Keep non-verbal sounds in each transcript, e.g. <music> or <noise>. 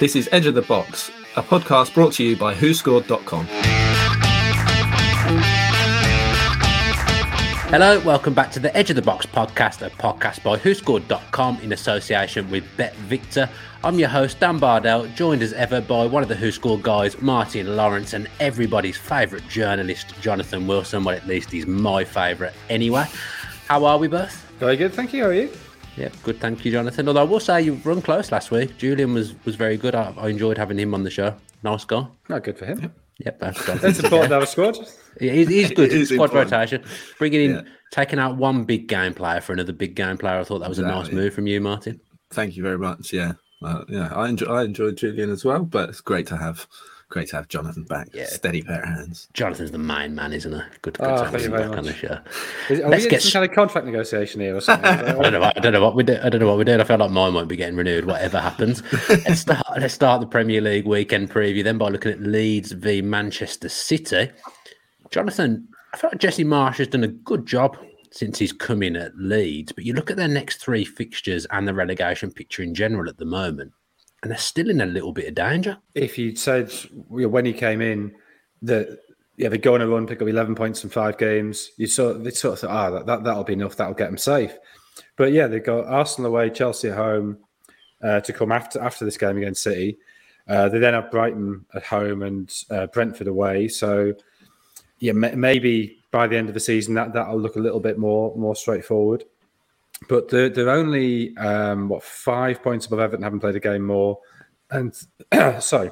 This is Edge of the Box, a podcast brought to you by WhoScored.com. Hello, welcome back to the Edge of the Box podcast, a podcast by WhoScored.com in association with Bet Victor. I'm your host, Dan Bardell, joined as ever by one of the Who Scored guys, Martin Lawrence, and everybody's favourite journalist, Jonathan Wilson. Well, at least he's my favourite anyway. How are we both? Very good, thank you. How are you? Yeah, good. Thank you, Jonathan. Although I will say you run close last week. Julian was was very good. I, I enjoyed having him on the show. Nice guy. Not good for him. Yep, that's, <laughs> that's important to have a squad. Yeah, he's, he's good. <laughs> It is squad important. rotation, bringing in, Yeah. taking out one big game player for another big game player. I thought that was a nice move from you, Martin. Thank you very much. Yeah, uh, yeah, I enjoy, I enjoyed Julian as well, but it's great to have great to have Jonathan back. Yeah. Steady pair of hands. Jonathan's the main man, isn't he? Good, good Oh, to ah, have thank him you very back on the show. Is, are Let's we in get some s- kind of contract negotiation here or something? <laughs> I don't know. What, I don't know what we do. I don't know what we did. I feel like mine won't be getting renewed. Whatever happens, <laughs> let's start. Let's start the Premier League weekend preview then by looking at Leeds v Manchester City. Jonathan, I feel like Jesse Marsch has done a good job since he's come in at Leeds, but you look at their next three fixtures and the relegation picture in general at the moment, and they're still in a little bit of danger. if you said you know, when he came in that yeah, they go on a run, pick up eleven points in five games, you sort of, they sort of thought, ah, that, that that'll be enough, that'll get them safe. But yeah, they got Arsenal away, Chelsea at home uh, to come after after this game against City. Uh, they then have Brighton at home and uh, Brentford away. So yeah, ma- maybe by the end of the season that that'll look a little bit more more straightforward. But they're, they're only um, what five points above Everton, haven't played a game more, and <clears throat> sorry,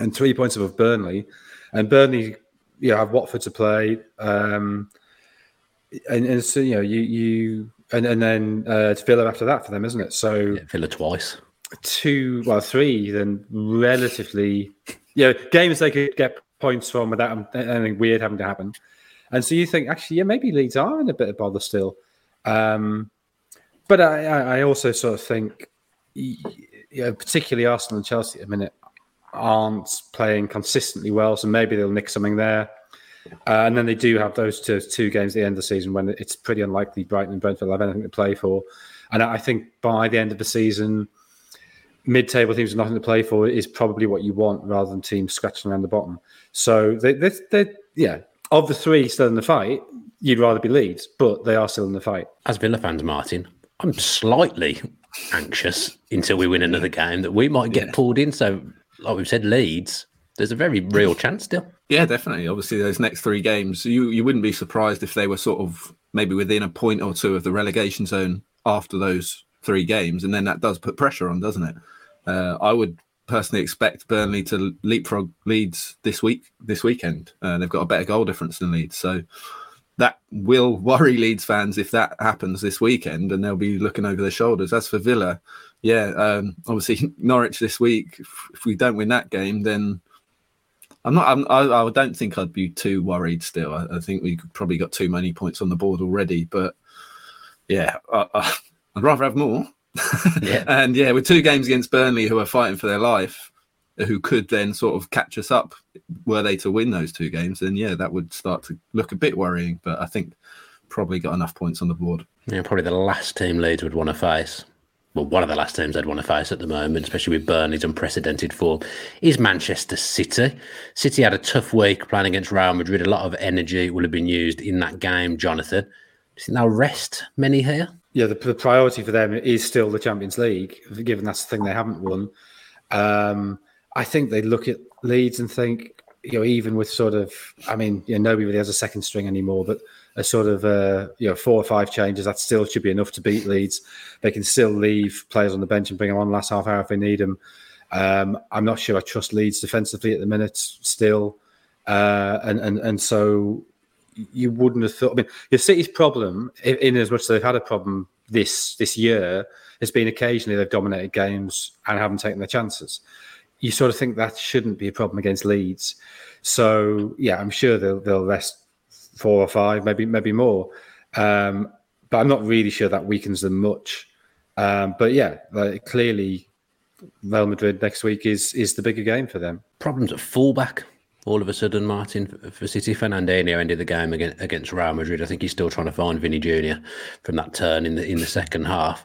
and three points above Burnley, and Burnley, you know, have Watford to play, um, and, and so you know you you and and then uh, it's Villa after that for them, isn't it? So Yeah, Villa twice. two, well, three, then relatively, yeah, games they could get points from without anything weird having to happen. And so you think, actually, yeah, maybe Leeds are in a bit of bother still. Um, but I, I also sort of think, yeah, particularly Arsenal and Chelsea at the minute aren't playing consistently well, so maybe they'll nick something there. Uh, and then they do have those two, two games at the end of the season when it's pretty unlikely Brighton and Brentford will have anything to play for. And I think by the end of the season, mid-table teams with nothing to play for is probably what you want rather than teams scratching around the bottom. So they, they, they yeah, of the three still in the fight, you'd rather be Leeds, but they are still in the fight. As Villa fans, Martin, I'm slightly anxious until we win another game that we might get Yeah. pulled in. So, like we've said, Leeds, there's a very real <laughs> chance still. Yeah, definitely. Obviously, those next three games, you you wouldn't be surprised if they were sort of maybe within a point or two of the relegation zone after those three games, and then that does put pressure on, doesn't it? Uh, I would personally expect Burnley to leapfrog Leeds this week, this weekend. Uh, they've got a better goal difference than Leeds, so that will worry Leeds fans if that happens this weekend, and they'll be looking over their shoulders. As for Villa, yeah, um, obviously <laughs> Norwich this week. If, we don't win that game, then I'm not. I'm, I, I don't think I'd be too worried. Still, I, I think we probably got too many points on the board already. But yeah, I, I'd rather have more. <laughs> Yeah. and yeah, with two games against Burnley, who are fighting for their life, who could then sort of catch us up, were they to win those two games, then yeah, that would start to look a bit worrying. But I think probably got enough points on the board. Yeah, probably the last team Leeds would want to face. Well, one of the last teams they'd want to face at the moment, especially with Burnley's unprecedented form, is Manchester City. City had a tough week playing against Real Madrid. A lot of energy will have been used in that game, Jonathan. Do you think they'll rest many here? Yeah, the, the priority for them is still the Champions League, given that's the thing they haven't won. Um, I think they look at Leeds and think, you know, even with sort of, I mean, you know, nobody really has a second string anymore, but a sort of, uh, you know, four or five changes that still should be enough to beat Leeds. They can still leave players on the bench and bring them on last half hour if they need them. Um, I'm not sure I trust Leeds defensively at the minute still, uh, and and and so you wouldn't have thought. I mean, your City's problem, in, in as much as they've had a problem this this year, has been occasionally they've dominated games and haven't taken their chances. You sort of think that shouldn't be a problem against Leeds. So yeah, I'm sure they'll they'll rest four or five, maybe maybe more. Um, but I'm not really sure that weakens them much. Um, but yeah, like, clearly Real Madrid next week is is the bigger game for them. Problems at fullback. All of a sudden, Martin for- City, Fernandinho ended the game against Real Madrid. I think he's still trying to find Vinny Junior from that turn in the in the second half.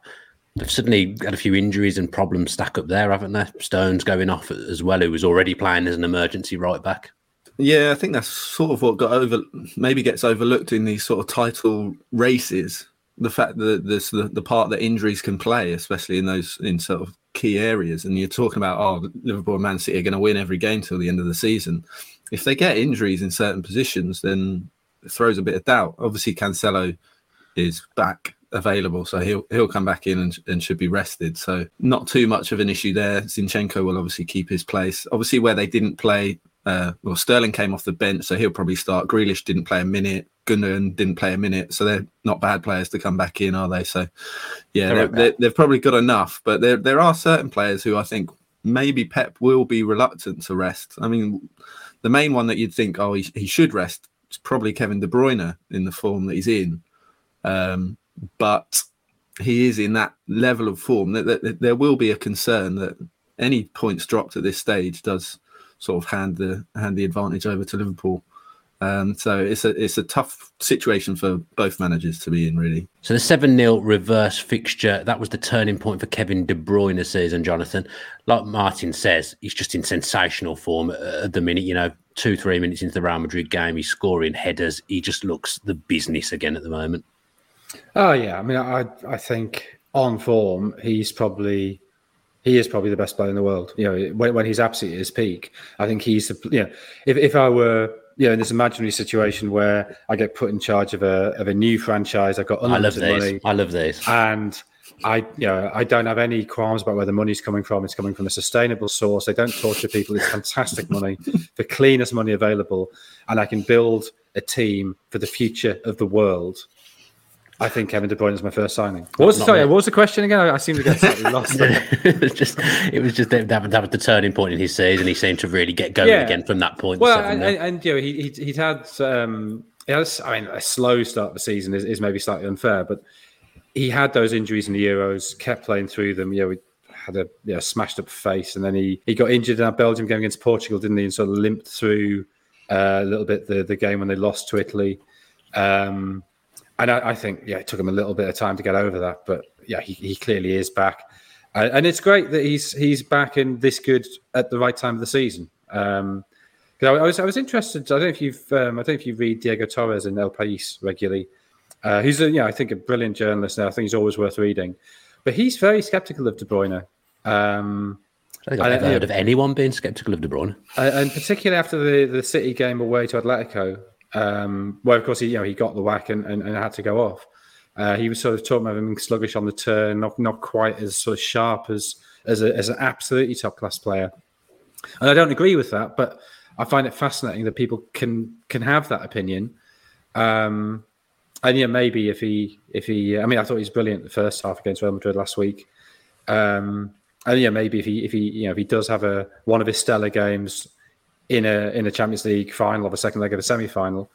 They've suddenly had a few injuries and problems stack up there, haven't they? Stones going off as well, who was already playing as an emergency right back. Yeah, I think that's sort of what got over, maybe gets overlooked in these sort of title races. The fact that this the, the part that injuries can play, especially in those in sort of key areas. And you're talking about, oh, Liverpool and Man City are going to win every game till the end of the season. If they get injuries in certain positions, then it throws a bit of doubt. Obviously, Cancelo is back available, so he'll he'll come back in and, and should be rested. So not too much of an issue there. Zinchenko will obviously keep his place. Obviously, where they didn't play, uh, well, Sterling came off the bench, so he'll probably start. Grealish didn't play a minute. Gundogan didn't play a minute, so they're not bad players to come back in, are they? So, yeah, they have probably got enough, but there there are certain players who I think maybe Pep will be reluctant to rest. I mean, the main one that you'd think, oh, he, he should rest, is probably Kevin De Bruyne in the form that he's in. Um, but he is in that level of form that, that, that, there will be a concern that any points dropped at this stage does sort of hand the hand the advantage over to Liverpool. Um, so it's a it's a tough situation for both managers to be in, really. So the seven 0 reverse fixture that was the turning point for Kevin De Bruyne this season, Jonathan. Like Martin says, he's just in sensational form at the minute. You know, two three minutes into the Real Madrid game, he's scoring headers. He just looks the business again at the moment. Oh yeah, I mean, I I think on form, he's probably he is probably the best player in the world. You know, when, when he's absolutely at his peak, I think he's the you know, if if I were you know in this imaginary situation where I get put in charge of a of a new franchise, I've got unlimited I love money. I love this, and I, you know, I don't have any qualms about where the money's coming from. It's coming from a sustainable source. They don't torture people. It's fantastic money, <laughs> the cleanest money available, and I can build a team for the future of the world I think Kevin De Bruyne is my first signing. What was, sorry, what was the question again? I, I seem to get slightly <laughs> lost. it was just it was just that, that was the turning point in his season. He seemed to really get going yeah. again from that point. Well, and, and, and, you know, he, he would had um, he has, I mean, a slow start of the season is, is maybe slightly unfair, but he had those injuries in the Euros, kept playing through them. You know, he had a you know, smashed up face, and then he he got injured in our Belgium game against Portugal, didn't he? And sort of limped through uh, a little bit the the game when they lost to Italy. Um, and I, I, think yeah, it took him a little bit of time to get over that, but yeah, he, he clearly is back, uh, and it's great that he's he's back and this good at the right time of the season. Um, I, I was I was interested. I don't know if you've um, I don't know if you read Diego Torres in El País regularly. Uh, he's a, you know I think a brilliant journalist. Now I think he's always worth reading, but he's very skeptical of De Bruyne. Um, I think I've never heard of anyone being skeptical of De Bruyne, and particularly after the the City game away to Atletico um, of course he you know he got the whack and, and, and had to go off. Uh, he was sort of talking about him being sluggish on the turn, not not quite as sort of sharp as as, a, as an absolutely top class player. And I don't agree with that, but I find it fascinating that people can can have that opinion. Um, and yeah, maybe if he if he, I mean, I thought he was brilliant the first half against Real Madrid last week. Um, and yeah, maybe if he if he you know if he does have a one of his stellar games in a in a Champions League final or a second leg of a semi final,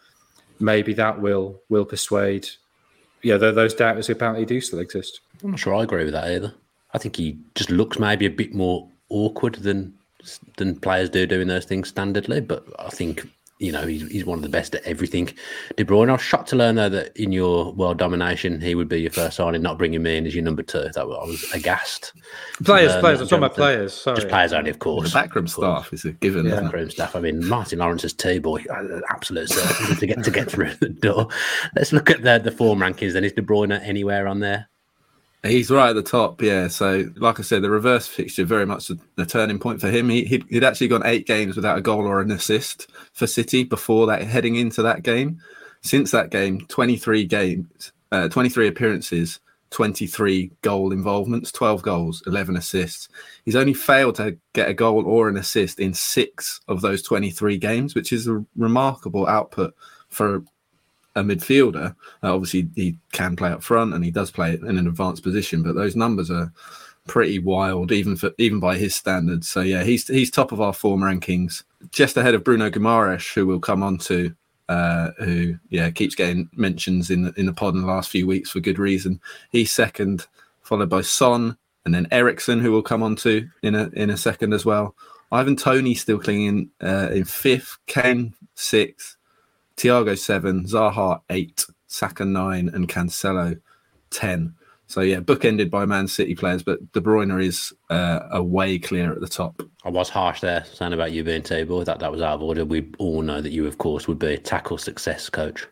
maybe that will will persuade. Yeah, those doubters who apparently do still exist. I'm not sure I agree with that either. I think he just looks maybe a bit more awkward than than players do doing those things standardly. But I think you know, he's, he's one of the best at everything. De Bruyne, I was shocked to learn though that in your world domination, he would be your first signing, not bringing me in as your number two. That I was aghast. Players, players. I'm talking about players. Sorry. Just players only, of course. The backroom staff is a given. Yeah. Backroom staff. I mean, Martin Lawrence's T boy, uh, absolute certainty to get to get through the door. Let's look at the the form rankings. Then is De Bruyne anywhere on there? He's right at the top, yeah. So, like I said, the reverse fixture very much the turning point for him. He, he'd, he'd, actually gone eight games without a goal or an assist for City before that, heading into that game. Since that game, 23 games, uh, 23 appearances, 23 goal involvements, 12 goals, 11 assists. He's only failed to get a goal or an assist in six of those 23 games, which is a remarkable output for a midfielder. Uh, obviously, he can play up front and he does play in an advanced position, but those numbers are pretty wild, even for even by his standards. So yeah, he's he's top of our form rankings, just ahead of Bruno Guimaraes, who we'll come on to. Uh, who yeah keeps getting mentions in the, in the pod in the last few weeks for good reason. He's second, followed by Son, and then Eriksen, who we'll come on to in a in a second as well. Ivan Toney still clinging uh, in fifth, Kane sixth, Thiago seven, Zaha eight, Saka nine, and Cancelo ten. So yeah, bookended by Man City players, but De Bruyne is uh, a way clear at the top. I was harsh there, saying about you being table. That that was out of order. We all know that you, of course, would be a tackle success coach.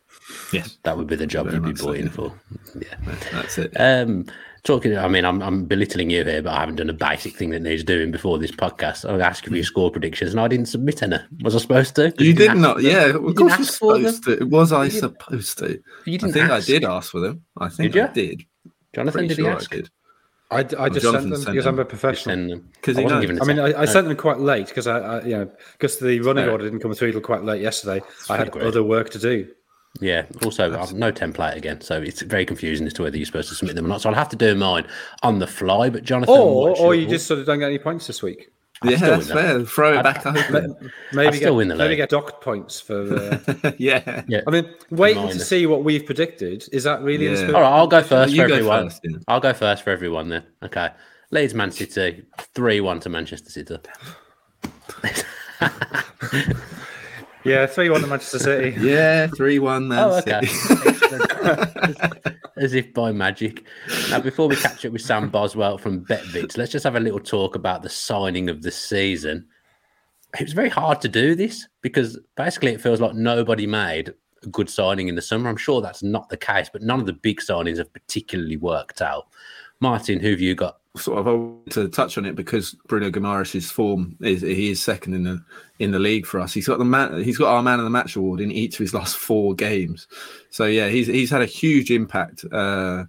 Yes, that would be the job Very you'd be much so, in yeah. for. Yeah. that's it. Um, talking, I mean, I'm, I'm belittling you here, but I haven't done a basic thing that needs doing before this podcast. I asked you for your score predictions, and I didn't submit any. Was I supposed to? You did didn't not, ask for them. yeah. You Of didn't course, you're ask for them. supposed to. Was I didn't- supposed to? You didn't think ask. I did ask for them. I think Did I you? did. Jonathan, Pretty did sure he I ask? did. I, I just sent them sent because. I'm a professional. Send them. 'Cause I wasn't knows. given mean, I, I no. sent them quite late because I, I, you know, because the running order didn't come through till quite late yesterday. I had Agreed. other work to do. Yeah. Also, I've no template again, so it's very confusing as to whether you're supposed to submit them or not. So I'll have to do mine on the fly. But Jonathan, Or, or you just sort of don't get any points this week. Yeah, that's fair. Throw it I'd- back over. <laughs> Maybe still get, win the maybe league. get docked points for. Uh, <laughs> yeah. yeah. I mean, waiting to see what we've predicted. Is that really? Yeah. the? All right, I'll go first You for go everyone. first, yeah. I'll go first for everyone then. Okay. Leeds Man City, 3 1 to Manchester City. <laughs> Yeah, three one to Manchester City. <laughs> Yeah, 3 1 Man Oh, okay. City. <laughs> As if by magic. Now, before we catch up with Sam Boswell from BetVix, let's just have a little talk about the signing of the season. It was very hard to do this because basically it feels like nobody made a good signing in the summer. I'm sure that's not the case, but none of the big signings have particularly worked out. Martin, who have you got? Sort of I wanted to touch on it because Bruno Guimaraes' form is he is second in the in the league for us. He's got the man, he's got our man of the match award in each of his last four games. So yeah, he's he's had a huge impact uh,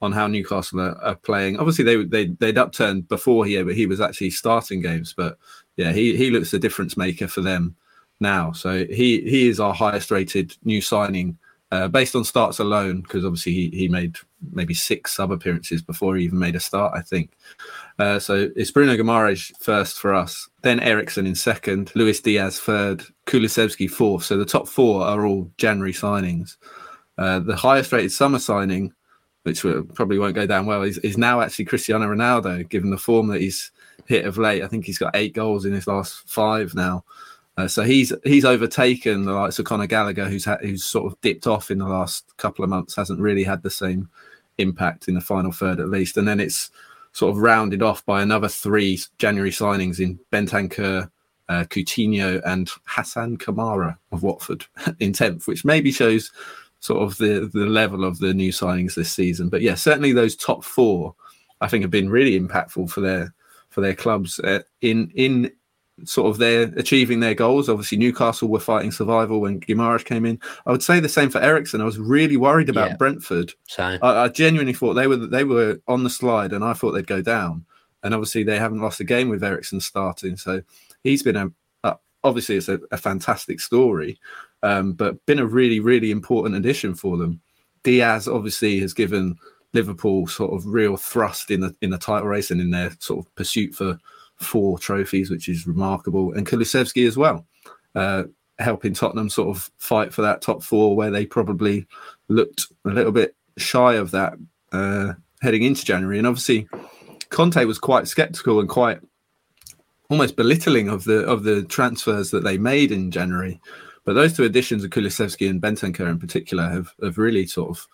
on how Newcastle are, are playing. Obviously they they they'd upturned before here, but he was actually starting games. But yeah, he he looks the difference maker for them now. So he he is our highest rated new signing. Uh, based on starts alone, because obviously he, he made maybe six sub appearances before he even made a start, I think. Uh, so it's Bruno Guimaraes first for us, then Eriksen in second, Luis Diaz third, Kulusevski fourth. So the top four are all January signings. Uh, the highest rated summer signing, which probably won't go down well, is, is now actually Cristiano Ronaldo, given the form that he's hit of late. I think he's got eight goals in his last five now. Uh, so he's he's overtaken the likes of Conor Gallagher, who's ha- who's sort of dipped off in the last couple of months, hasn't really had the same impact in the final third at least. And then it's sort of rounded off by another three January signings in Bentancur, uh, Coutinho, and Hassan Kamara of Watford <laughs> in tenth, which maybe shows sort of the the level of the new signings this season. But yeah, certainly those top four, I think, have been really impactful for their for their clubs uh, in in sort of their achieving their goals. Obviously, Newcastle were fighting survival when Guimaraes came in. I would say the same for Eriksen. I was really worried about Yeah. Brentford. I, I genuinely thought they were they were on the slide, and I thought they'd go down. And obviously, they haven't lost a game with Eriksen starting, so he's been a obviously it's a, a fantastic story, um, but been a really really important addition for them. Diaz obviously has given Liverpool sort of real thrust in the in the title race and in their sort of pursuit for four trophies, which is remarkable, and Kulusevski as well, uh, helping Tottenham sort of fight for that top four where they probably looked a little bit shy of that uh, heading into January. And obviously, Conte was quite sceptical and quite almost belittling of the of the transfers that they made in January. But those two additions of Kulusevski and Bentancur in particular have, have really sort of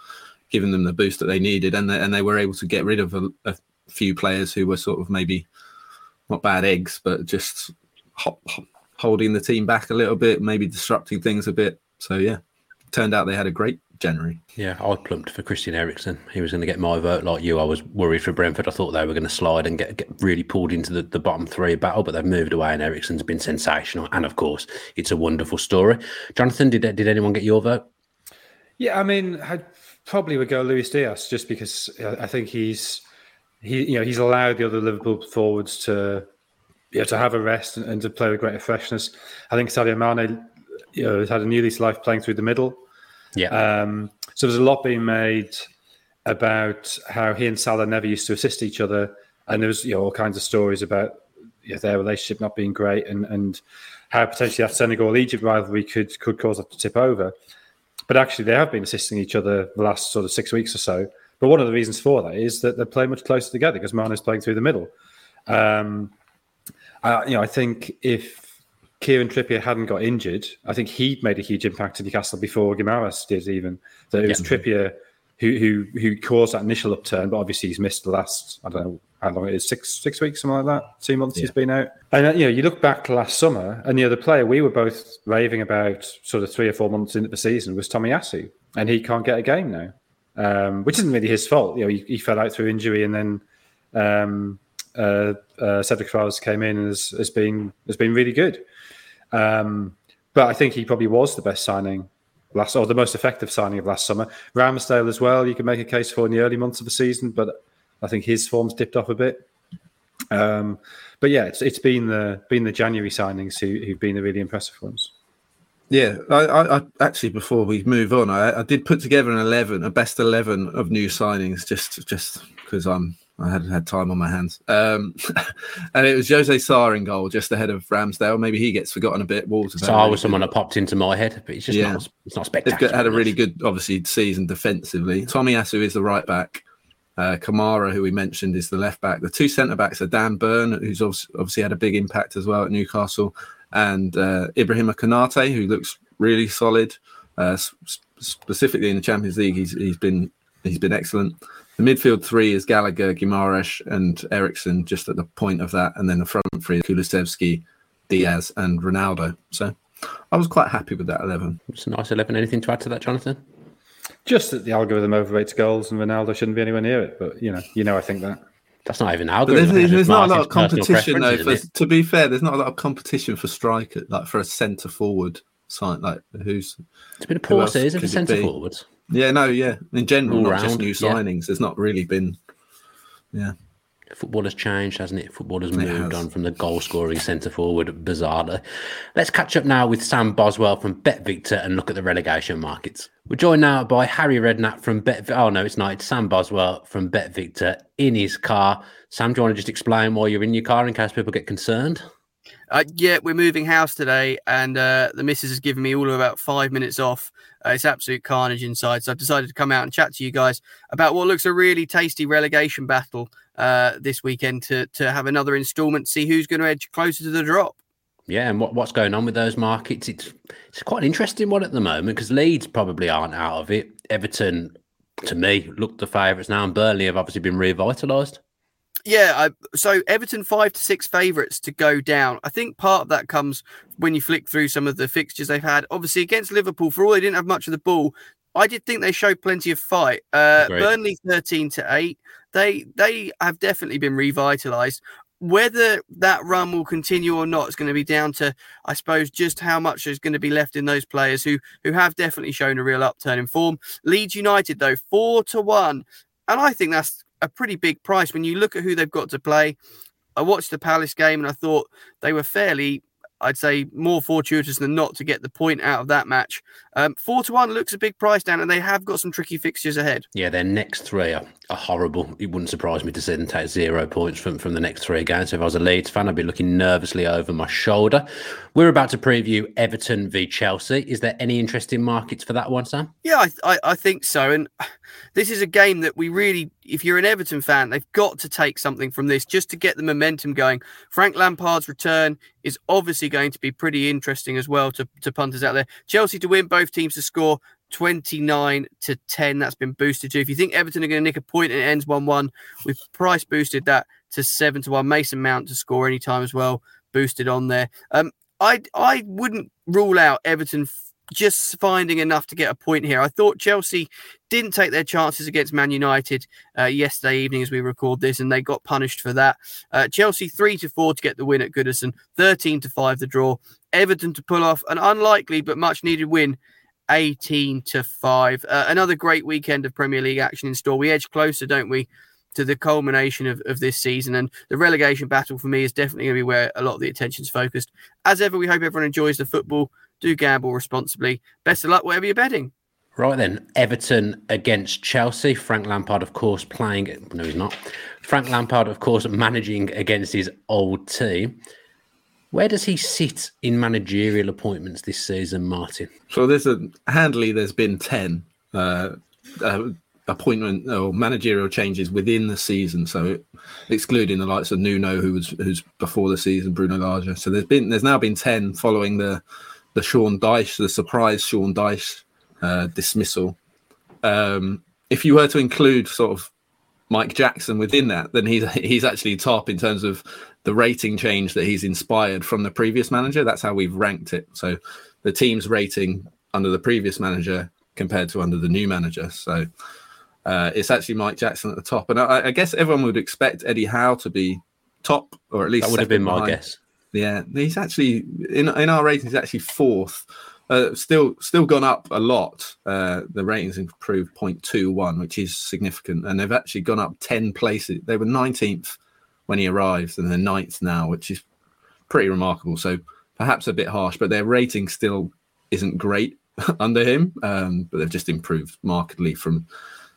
given them the boost that they needed, and they, and they were able to get rid of a, a few players who were sort of maybe not bad eggs, but just ho- ho- holding the team back a little bit, maybe disrupting things a bit. So yeah, turned out they had a great January. yeah, I plumped for Christian Eriksen. He was going to get my vote like you. I was worried for Brentford. I thought they were going to slide and get, get really pulled into the, the bottom three battle, but they've moved away, and Eriksen's been sensational. And of course, it's a wonderful story. Jonathan, did did anyone get your vote? Yeah, I mean, I probably would go Luis Diaz just because uh, I think he's he you know he's allowed the other Liverpool forwards to you know, to have a rest and, and to play with greater freshness. I think Sadio Mane you know has had a new lease of life playing through the middle. Yeah, Um, so there's a lot being made about how he and Salah never used to assist each other, and there was you know all kinds of stories about you know, their relationship not being great, and and how potentially that Senegal Egypt rivalry could could cause that to tip over. But actually, they have been assisting each other the last sort of six weeks or so. But one of the reasons for that is that they're playing much closer together because Mane's playing through the middle. Um, I, you know, I think if Kieran Trippier hadn't got injured, I think he'd made a huge impact to Newcastle before Guimaraes did. Even that it was Trippier who who who caused that initial upturn, but obviously he's missed the last I don't know how long it is six six weeks something like that two months yeah. he's been out and uh, you know you look back to last summer and the other player we were both raving about sort of three or four months into the season was Tomiyasu and he can't get a game now um, which isn't really his fault you know he, he fell out through injury and then um, uh, uh, Cedric Soares came in and has, has been has been really good um, but I think he probably was the best signing last or the most effective signing of last summer Ramsdale as well you can make a case for in the early months of the season but I think his form's dipped off a bit. Um, but yeah, it's it's been the been the January signings who, who've been the really impressive ones. Yeah, I, I, I, actually before we move on, I, I, did put together an eleven, a best eleven of new signings, just just because I'm I hadn't had time on my hands. Um, <laughs> and it was Jose Sa in goal, just ahead of Ramsdale. Maybe he gets forgotten a bit. Walter Sa really was someone that popped into my head, but he's just yeah. not, it's not spectacular. They've had a really good, obviously, season defensively. Tomiyasu is the right back. Uh, Kamara, who we mentioned, is the left back. The two centre backs are Dan Burn, who's obviously had a big impact as well at Newcastle, and uh, Ibrahima Konate, who looks really solid. Uh, specifically in the Champions League, he's he's been he's been excellent. The midfield three is Gallagher, Guimaraes, and Eriksen, just at the point of that, and then the front three: Kulusevski, Diaz, and Ronaldo. So I was quite happy with that eleven. It's a nice eleven. Anything to add to that, Jonathan? Just that the algorithm overrates goals and Ronaldo shouldn't be anywhere near it. But you know, you know, I think that. That's not even algorithm. There's, there's not a lot of competition though. For, to be fair, there's not a lot of competition for striker, like for a centre forward side. Like who's? It's been a poor season for centre forwards. Yeah, no, yeah. In general, All not round, just new signings. Yeah. There's not really been. Yeah. Football has changed, hasn't it? Football has moved has. on from the goal scoring centre forward bizarrely. Let's catch up now with Sam Boswell from Bet Victor and look at the relegation markets. We're joined now by Harry Redknapp from Bet. Oh no, it's not. It's Sam Boswell from Bet Victor in his car. Sam, do you want to just explain why you're in your car in case people get concerned? Uh, yeah, we're moving house today, and uh, the missus has given me all of about five minutes off. Uh, it's absolute carnage inside, so I've decided to come out and chat to you guys about what looks a really tasty relegation battle uh, this weekend to to have another instalment, see who's going to edge closer to the drop. Yeah, and what, what's going on with those markets? It's it's quite an interesting one at the moment because Leeds probably aren't out of it. Everton, to me, look the favourites now, and Burnley have obviously been revitalised. Yeah, I, so Everton five to six favourites to go down. I think part of that comes when you flick through some of the fixtures they've had. Obviously against Liverpool, for all they didn't have much of the ball, I did think they showed plenty of fight. Uh, Burnley thirteen to eight. They they have definitely been revitalised. Whether that run will continue or not is going to be down to, I suppose, just how much is going to be left in those players who who have definitely shown a real upturn in form. Leeds United, though, four to one, and I think that's a pretty big price when you look at who they've got to play. I watched the Palace game and I thought they were fairly I'd say more fortuitous than not to get the point out of that match. Um, four to one looks a big price down, and they have got some tricky fixtures ahead. Yeah, their next three are, are horrible. It wouldn't surprise me to see them take zero points from, from the next three games. So if I was a Leeds fan, I'd be looking nervously over my shoulder. We're about to preview Everton v Chelsea. Is there any interesting markets for that one, Sam? Yeah, I, I, I think so. And this is a game that we really, if you're an Everton fan, they've got to take something from this just to get the momentum going. Frank Lampard's return is obviously going to be pretty interesting as well to, to punters out there. Chelsea to win, both teams to score 29 to 10. That's been boosted to. If you think Everton are going to nick a point and it ends 1 1, we've price boosted that to 7 to 1. Mason Mount to score any time as well, boosted on there. Um, I, I wouldn't rule out Everton just finding enough to get a point here. I thought Chelsea didn't take their chances against Man United uh, yesterday evening as we record this, and they got punished for that. Uh, Chelsea three to four to get the win at Goodison, thirteen to five the draw. Everton to pull off an unlikely but much needed win. 18 to 5. Uh, another great weekend of Premier League action in store. We edge closer, don't we, to the culmination of, of this season. And the relegation battle for me is definitely going to be where a lot of the attention's focused. As ever, we hope everyone enjoys the football do gamble responsibly. Best of luck, wherever you're betting. Right then, Everton against Chelsea. Frank Lampard, of course, playing. No, he's not. Frank Lampard, of course, managing against his old team. Where does he sit in managerial appointments this season, Martin? So there's a handily. There's been ten uh, uh, appointment or managerial changes within the season. So excluding the likes of Nuno, who was who's before the season, Bruno Lage. So there's been there's now been ten following the the Sean Dyche, the surprise Sean Dyche uh, dismissal. Um, if you were to include sort of Mike Jackson within that, then he's he's actually top in terms of the rating change that he's inspired from the previous manager. That's how we've ranked it. So the team's rating under the previous manager compared to under the new manager. So uh, it's actually Mike Jackson at the top, and I, I, guess everyone would expect Eddie Howe to be top, or at least that would have been my behind. guess. Yeah, he's actually in in our ratings. He's actually fourth. Uh, still, still gone up a lot. Uh, the ratings improved 0.21, which is significant, and they've actually gone up 10 places. They were 19th when he arrived, and they're ninth now, which is pretty remarkable. So perhaps a bit harsh, but their rating still isn't great <laughs> under him. Um, but they've just improved markedly from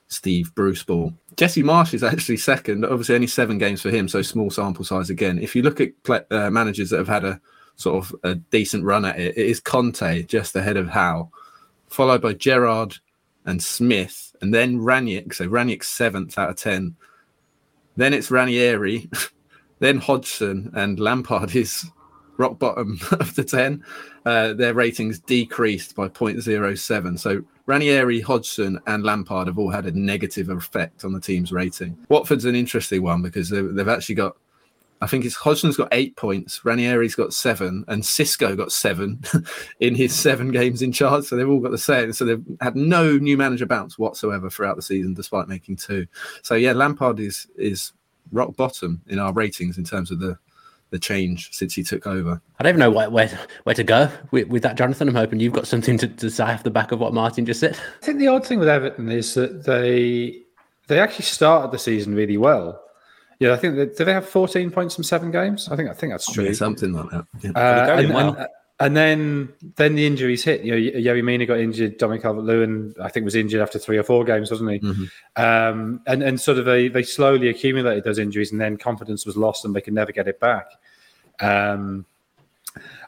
Steve Bruce Ball. Jesse Marsch is actually second. Obviously, only seven games for him, so small sample size again. If you look at uh, managers that have had a sort of a decent run at it, it is Conte just ahead of Howe, followed by Gerrard and Smith, and then Rangnick. So Rangnick's seventh out of ten. Then it's Ranieri, <laughs> then Hodgson, and Lampard is rock bottom <laughs> of the 10. Uh, their ratings decreased by 0.07. So Ranieri, Hodgson, and Lampard have all had a negative effect on the team's rating. Watford's an interesting one because they've actually got, I think it's Hodgson's got eight points, Ranieri's got seven, and Xisco got seven <laughs> in his seven games in charge. So they've all got the same. So they've had no new manager bounce whatsoever throughout the season, despite making two. So yeah, Lampard is is rock bottom in our ratings in terms of the the change since he took over. I don't even know where where, where to go with, with that, Jonathan. I'm hoping you've got something to, to say off the back of what Martin just said. I think the odd thing with Everton is that they they actually started the season really well. Yeah, I think that, do they have 14 points from seven games? I think I think that's true. Something like that. Yeah. Uh, and, and, and, then then the injuries hit. You know, Yerry Mina got injured. Dominic Calvert-Lewin, I think, was injured after three or four games, wasn't he? Mm-hmm. Um, and and sort of they they slowly accumulated those injuries, and then confidence was lost, and they could never get it back. Um,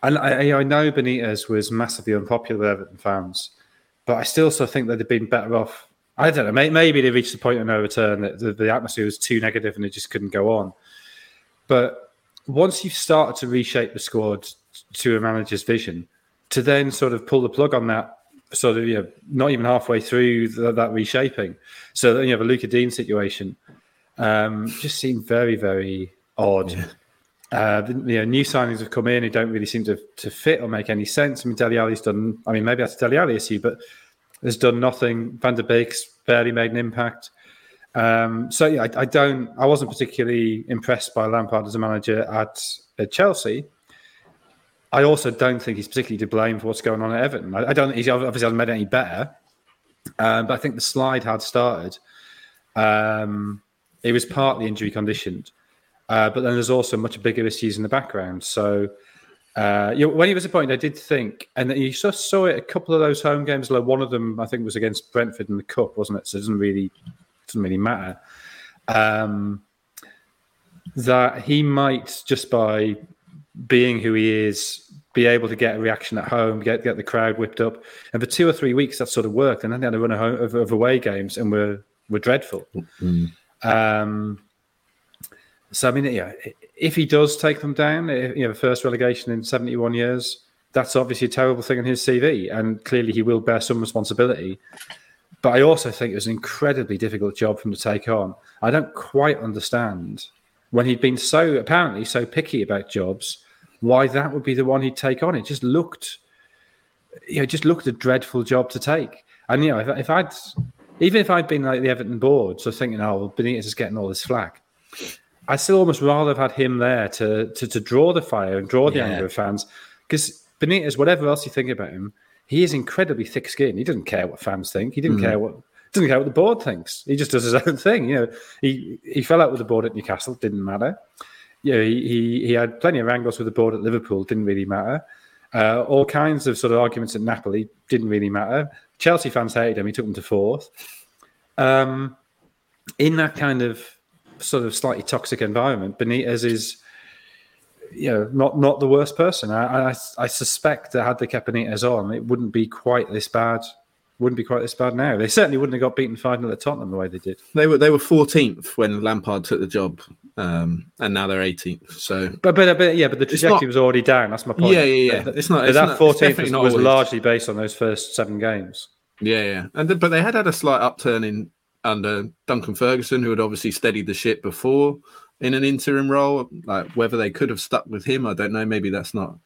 and I, I, know Benitez was massively unpopular with Everton fans, but I still sort of think they'd have been better off. I don't know. Maybe they reached the point of no return that the, the atmosphere was too negative and it just couldn't go on. But once you've started to reshape the squad to a manager's vision, to then sort of pull the plug on that, sort of you know, not even halfway through the, that reshaping, so then you have a Lucas Digne situation, um, just seemed very very odd. Yeah. Uh, you know, new signings have come in who don't really seem to, to fit or make any sense. I mean, Dele Alli's done. I mean, maybe that's a Dele Alli issue, but has done nothing. Van der Beek's barely made an impact. Um, so yeah, I, I, don't. I wasn't particularly impressed by Lampard as a manager at, at Chelsea. I also don't think he's particularly to blame for what's going on at Everton. I, I don't. Think he's obviously hasn't made any better, um, but I think the slide had started. Um, it was partly injury conditioned. Uh, but then there's also much bigger issues in the background. So uh, you know, when he was appointed, I did think, and you just saw it a couple of those home games. Like one of them, I think, was against Brentford in the cup, wasn't it? So it doesn't really doesn't really matter. Um, that he might just by being who he is, be able to get a reaction at home, get get the crowd whipped up, and for two or three weeks that sort of worked, and then they had a run of, of away games and were were dreadful. Mm-hmm. Um, so I mean, yeah, if he does take them down, eh, you know, first relegation in 71 years, that's obviously a terrible thing on his CV, and clearly he will bear some responsibility. But I also think it was an incredibly difficult job for him to take on. I don't quite understand when he'd been so apparently so picky about jobs, why that would be the one he'd take on. It just looked, you know, just looked a dreadful job to take. And you know, if, if I'd even if I'd been like the Everton board, so thinking, oh, Benitez is getting all this flack. I still almost rather have had him there to to, to draw the fire and draw the yeah. anger of fans because Benitez, whatever else you think about him, he is incredibly thick-skinned. He doesn't care what fans think. He didn't mm. care what doesn't care what the board thinks. He just does his <laughs> own thing. You know, he he fell out with the board at Newcastle. Didn't matter. You know, he he, he had plenty of wrangles with the board at Liverpool. Didn't really matter. Uh, all kinds of sort of arguments at Napoli didn't really matter. Chelsea fans hated him. He took them to fourth. Um, in that kind of sort of slightly toxic environment, Benitez is, you know, not not the worst person. I I, I suspect that had they kept Benitez on, it wouldn't be quite this bad. Wouldn't be quite this bad now. They certainly wouldn't have got beaten five 0 at Tottenham the way they did. They were they were fourteenth when Lampard took the job, um, and now they're eighteenth. So, but but, but yeah, but the trajectory not, was already down. That's my point. Yeah, yeah, yeah. It's not. It's that fourteenth was, was largely based on those first seven games. Yeah, yeah, and the, but they had had a slight upturn in under Duncan Ferguson, who had obviously steadied the ship before in an interim role. Like whether they could have stuck with him, I don't know. Maybe that's not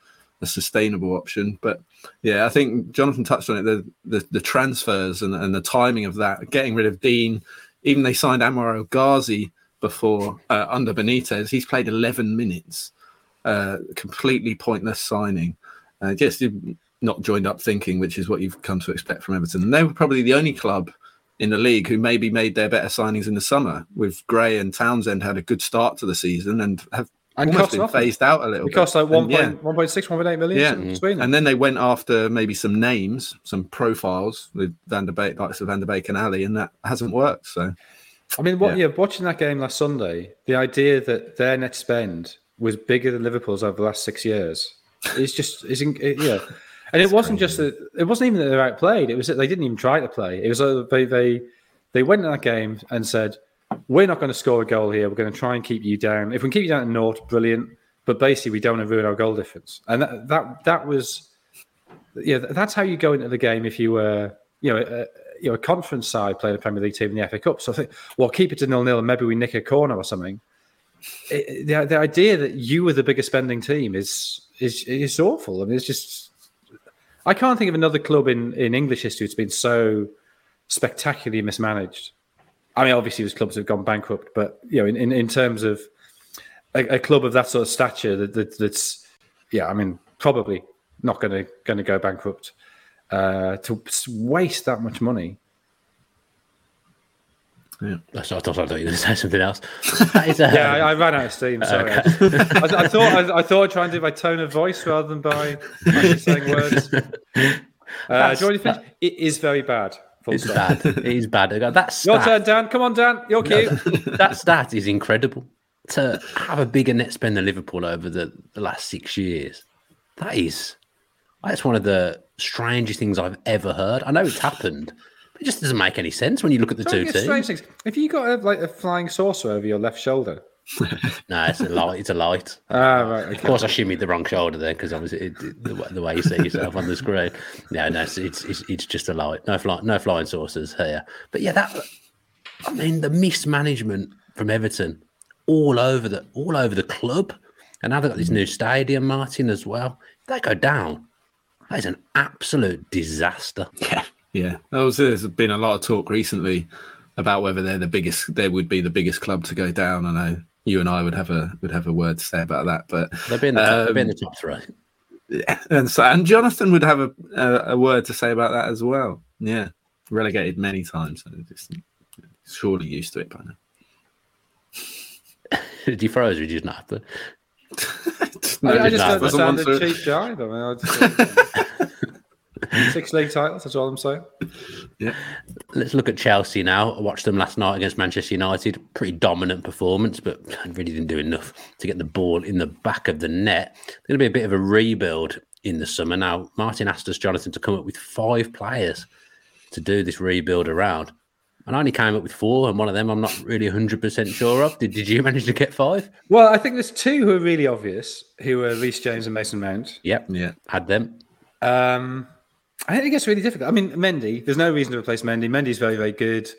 a sustainable option. But yeah, I think Jonathan touched on it. The the, the transfers and, and the timing of that, getting rid of Digne, even they signed Anwar El Ghazi before uh, under Benitez. He's played 11 minutes. Uh, completely pointless signing. Uh, just not joined up thinking, which is what you've come to expect from Everton. And they were probably the only club in the league who maybe made their better signings in the summer. With Gray and Townsend had a good start to the season and have And almost been nothing. phased out a little It bit. cost like And 1. yeah, 1.6, 1.8 million Yeah. Sweden. and then they went after maybe some names, some profiles with Van der Beek, likes of Van der Beek and Alli, and that hasn't worked. So I mean, what, Yeah. yeah. watching that game last Sunday, the idea that their net spend was bigger than Liverpool's over the last six years is just in, it, yeah. And it wasn't just that it wasn't even that they outplayed. It was that they didn't even try to play. It was they they they went in that game and said, "We're not going to score a goal here. We're going to try and keep you down. If we can keep you down at naught, brilliant. But basically, we don't want to ruin our goal difference." And that that, that was yeah, that's how you go into the game if you were, you know, a, you know, a conference side playing a Premier League team in the FA Cup. So I think, well, keep it to nil nil, and maybe we nick a corner or something. It, the, the idea that you were the biggest spending team is is is awful. I mean, it's just I can't think of another club in in English history that's been so spectacularly mismanaged. I mean, obviously, there's clubs that have gone bankrupt, but you know, in, in, in terms of a, a club of that sort of stature, that, that that's yeah, I mean, probably not going to going to go bankrupt. Uh, to waste that much money, That's I thought I thought you were going to say something else. That is, <laughs> um, yeah, I, I ran out of steam. Sorry, I, I, I thought I, I thought I'd try and do by tone of voice rather than by actually saying words. <laughs> Uh, do you want to finish? It is very bad. It's stop. bad. It is bad. That's Your turn, Dan. Come on, Dan. You're cute. <laughs> that stat is incredible. To have a bigger net spend than Liverpool over the, the last six years, that is that's one of the strangest things I've ever heard. I know it's happened, but it just doesn't make any sense when you look at the Don't two teams. strange things. If you got a, like a flying saucer over your left shoulder, <laughs> No, it's a light. It's a light. ah, right. Of course, I shimmied the wrong shoulder there because obviously it, it, the, way- the way you see yourself on the screen. No, no, it's it's, it's, it's just a light. No fly, no flying saucers here. But yeah, that I mean the mismanagement from Everton all over the all over the club, and now they've got this new stadium, Martin, as well. If they go down, that is an absolute disaster. Yeah, yeah. There was, there's been a lot of talk recently about whether they're the biggest. They would be the biggest club to go down. I know you and I would have a would have a word to say about that, but They'll be in the top, they'll be in Um, the top three. yeah, and so and Jonathan would have a, a a word to say about that as well. Yeah, relegated many times. So just surely used to it by now. <laughs> Did you froze or did you not? But <laughs> No, I, I just no, don't doesn't understand the to- cheap jive. I mean, I just, <laughs> six league titles. That's all I'm saying. Yeah. Let's look at Chelsea now. I watched them last night against Manchester United. Pretty dominant performance, but really didn't do enough to get the ball in the back of the net. Going to be a bit of a rebuild in the summer. Now, Martin asked us, Jonathan, to come up with five players to do this rebuild around. And I only came up with four, and one of them I'm not really 100% sure of. Did, did you manage to get five? Well, I think there's two who are really obvious, who are Reece James and Mason Mount. Yep, Yeah, had them. Um, I think it gets really difficult. I mean, Mendy. There's no reason to replace Mendy. Mendy's very, very good.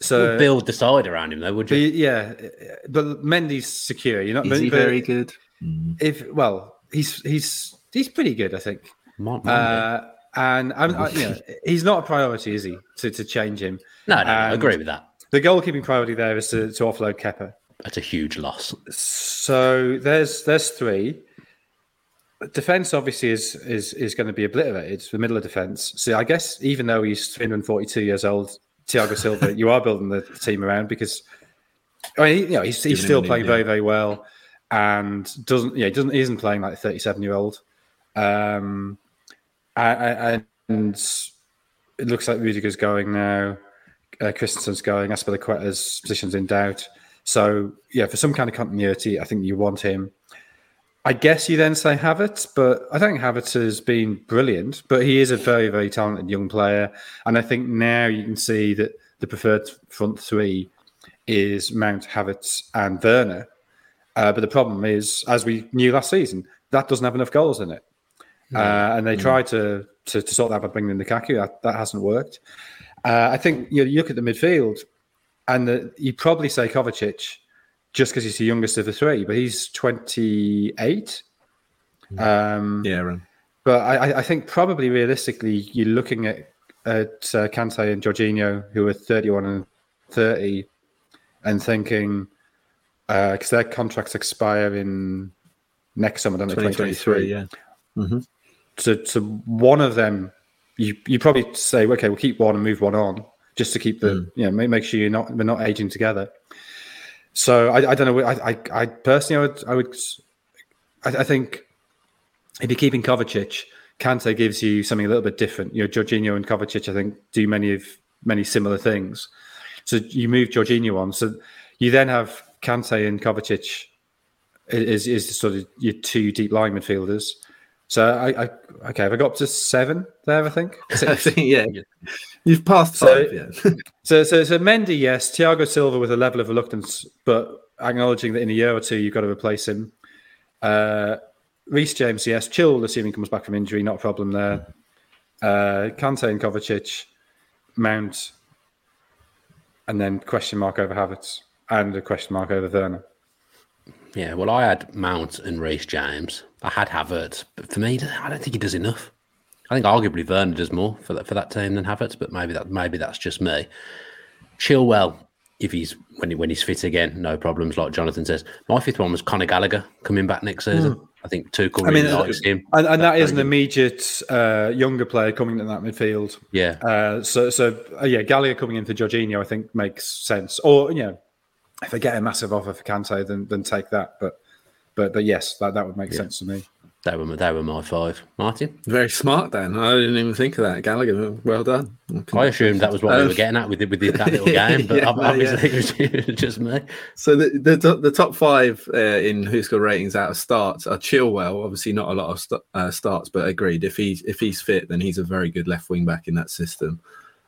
So Build the side around him, though, would but you? yeah, but Mendy's secure. You're not is he very good? If well, he's he's he's pretty good, I think. Mon- Uh, and I'm, I, you know, he's not a priority, is he? To to change him. no, no, no, I agree with that. The goalkeeping priority there is to, to offload Kepa. That's a huge loss. So there's there's three. Defense obviously is is is going to be obliterated. It's the middle of defense. So I guess even though he's 342 years old, Thiago Silva, you are building the team around because I mean, you know, he's, he's still playing very very well, and doesn't yeah he doesn't he isn't playing like a 37 year old. Um, I- I- and it looks like Rudiger's going now. Uh, Christensen's going. Azpilicueta's position's in doubt. So yeah, for some kind of continuity, I think you want him. I guess you then say Havertz, but I think Havertz has been brilliant. But he is a very, very talented young player, and I think now you can see that the preferred front three is Mount, Havertz, and Werner. Uh, but the problem is, as we knew last season, that doesn't have enough goals in it. Uh, and they tried to, to to sort that by bringing in Lukaku. That, that hasn't worked. Uh, I think you, know, you look at the midfield. and the, you'd probably say Kovacic just because he's the youngest of the three, but he's 28. Um, Yeah, but I, I think probably realistically, you're looking at at uh, Kante and Jorginho, who are 31 and 30, and thinking because their contracts expire in next summer, don't they? 2023, 2023. yeah. So, so one of them, you you probably say, okay, we'll keep one and move one on, just to keep the you know make, make sure you're not we're not aging together. So I, I don't know. I, I, I personally, I would, I would, I, I think if you're keeping Kovacic, Kante gives you something a little bit different. You know, Jorginho and Kovacic, I think, do many of many similar things. So you move Jorginho on. So you then have Kante and Kovacic is is sort of your two deep line midfielders. So I, I okay, have I got up to seven there? I think. <laughs> Six. <laughs> yeah. You've passed So- five, yeah. <laughs> So, so, so Mendy, yes. Thiago Silva with a level of reluctance, but acknowledging that in a year or two you've got to replace him. Uh, Reece James, yes. Chill, assuming he comes back from injury, not a problem there. Uh, Kante and Kovacic, Mount, and then question mark over Havertz and a question mark over Werner. Yeah, well, I had Mount and Reece James. I had Havertz, but for me, I don't think he does enough. I think arguably Werner does more for that for that team than Havertz, but maybe that maybe that's just me. Chilwell, if he's when he, when he's fit again, no problems. Like Jonathan says, my fifth one was Conor Gallagher coming back next season. I think Tuchel I mean, really likes him. And, and that is an immediate uh, younger player coming in that midfield. Yeah, Uh, so, so uh, yeah, Gallagher coming in for Jorginho, I think makes sense. Or you know, if they get a massive offer for Kante, then then take that. But but but yes, that, that would make sense to me. they were they were my five. Martin, Very smart, then. I didn't even think of that. Gallagher, well done. I assumed that was what we Um, were getting at with the- with the, that little game, but <laughs> yeah, ob- no, obviously <laughs> it was just me. So the the, the top five uh, in who's got ratings out of starts are Chilwell. Obviously, not a lot of st- uh, starts, but agreed. If he's if he's fit, then he's a very good left wing back in that system.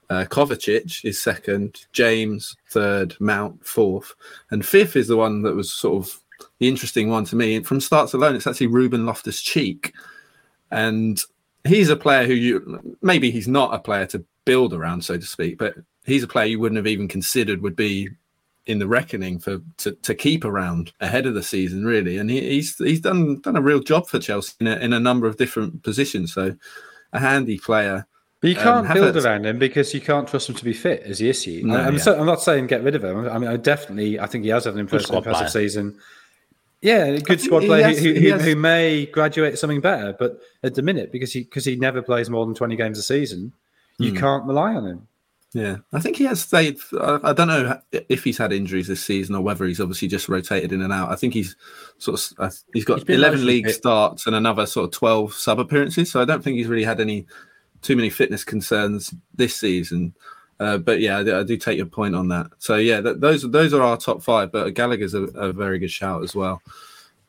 Uh, Kovacic is second, James third, Mount fourth, and fifth is the one that was sort of the interesting one to me. From starts alone, it's actually Ruben Loftus Cheek, and he's a player who you maybe he's not a player to build around, so to speak, but he's a player you wouldn't have even considered would be in the reckoning for to, to keep around ahead of the season, really. And he, he's he's done done a real job for Chelsea in a, in a number of different positions. So a handy player. But you Um, can't build Havertz- around him because you can't trust him to be fit. Is the issue? No, I'm, yeah. so, I'm not saying get rid of him. I mean, I definitely, I think he has had an impressive, impressive season. Yeah, a good squad player has- who, who, has- who may graduate something better, but at the minute, because he because he never plays more than 20 games a season, you Hmm. can't rely on him. Yeah, I think he has stayed. I, I don't know if he's had injuries this season or whether he's obviously just rotated in and out. I think he's sort of uh, he's got He's eleven league fit. starts and another sort of twelve sub appearances. So I don't think he's really had any too many fitness concerns this season. Uh, but yeah, I do, take your point on that. So yeah, th- those those are our top five. But Gallagher's a, a very good shout as well.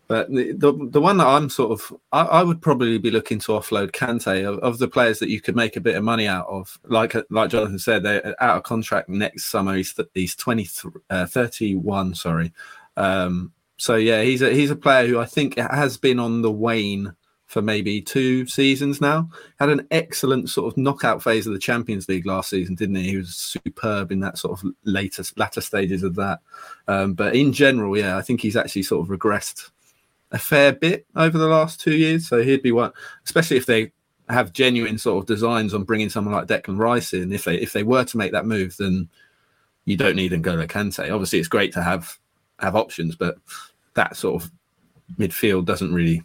But the, the the one that I'm sort of I, I would probably be looking to offload Kante of, of the players that you could make a bit of money out of. Like like Jonathan said, they're out of contract next summer. He's th- he's 20, uh, 31, sorry. Um, so yeah, he's a he's a player who I think has been on the wane for maybe two seasons now. Had an excellent sort of knockout phase of the Champions League last season, didn't he? He was superb in that sort of later latter stages of that. Um, but in general, yeah, I think he's actually sort of regressed a fair bit over the last two years. So he'd be one, especially if they have genuine sort of designs on bringing someone like Declan Rice in. If they if they were to make that move, then you don't need N'Golo Kante. Obviously, it's great to have have options, but that sort of midfield doesn't really.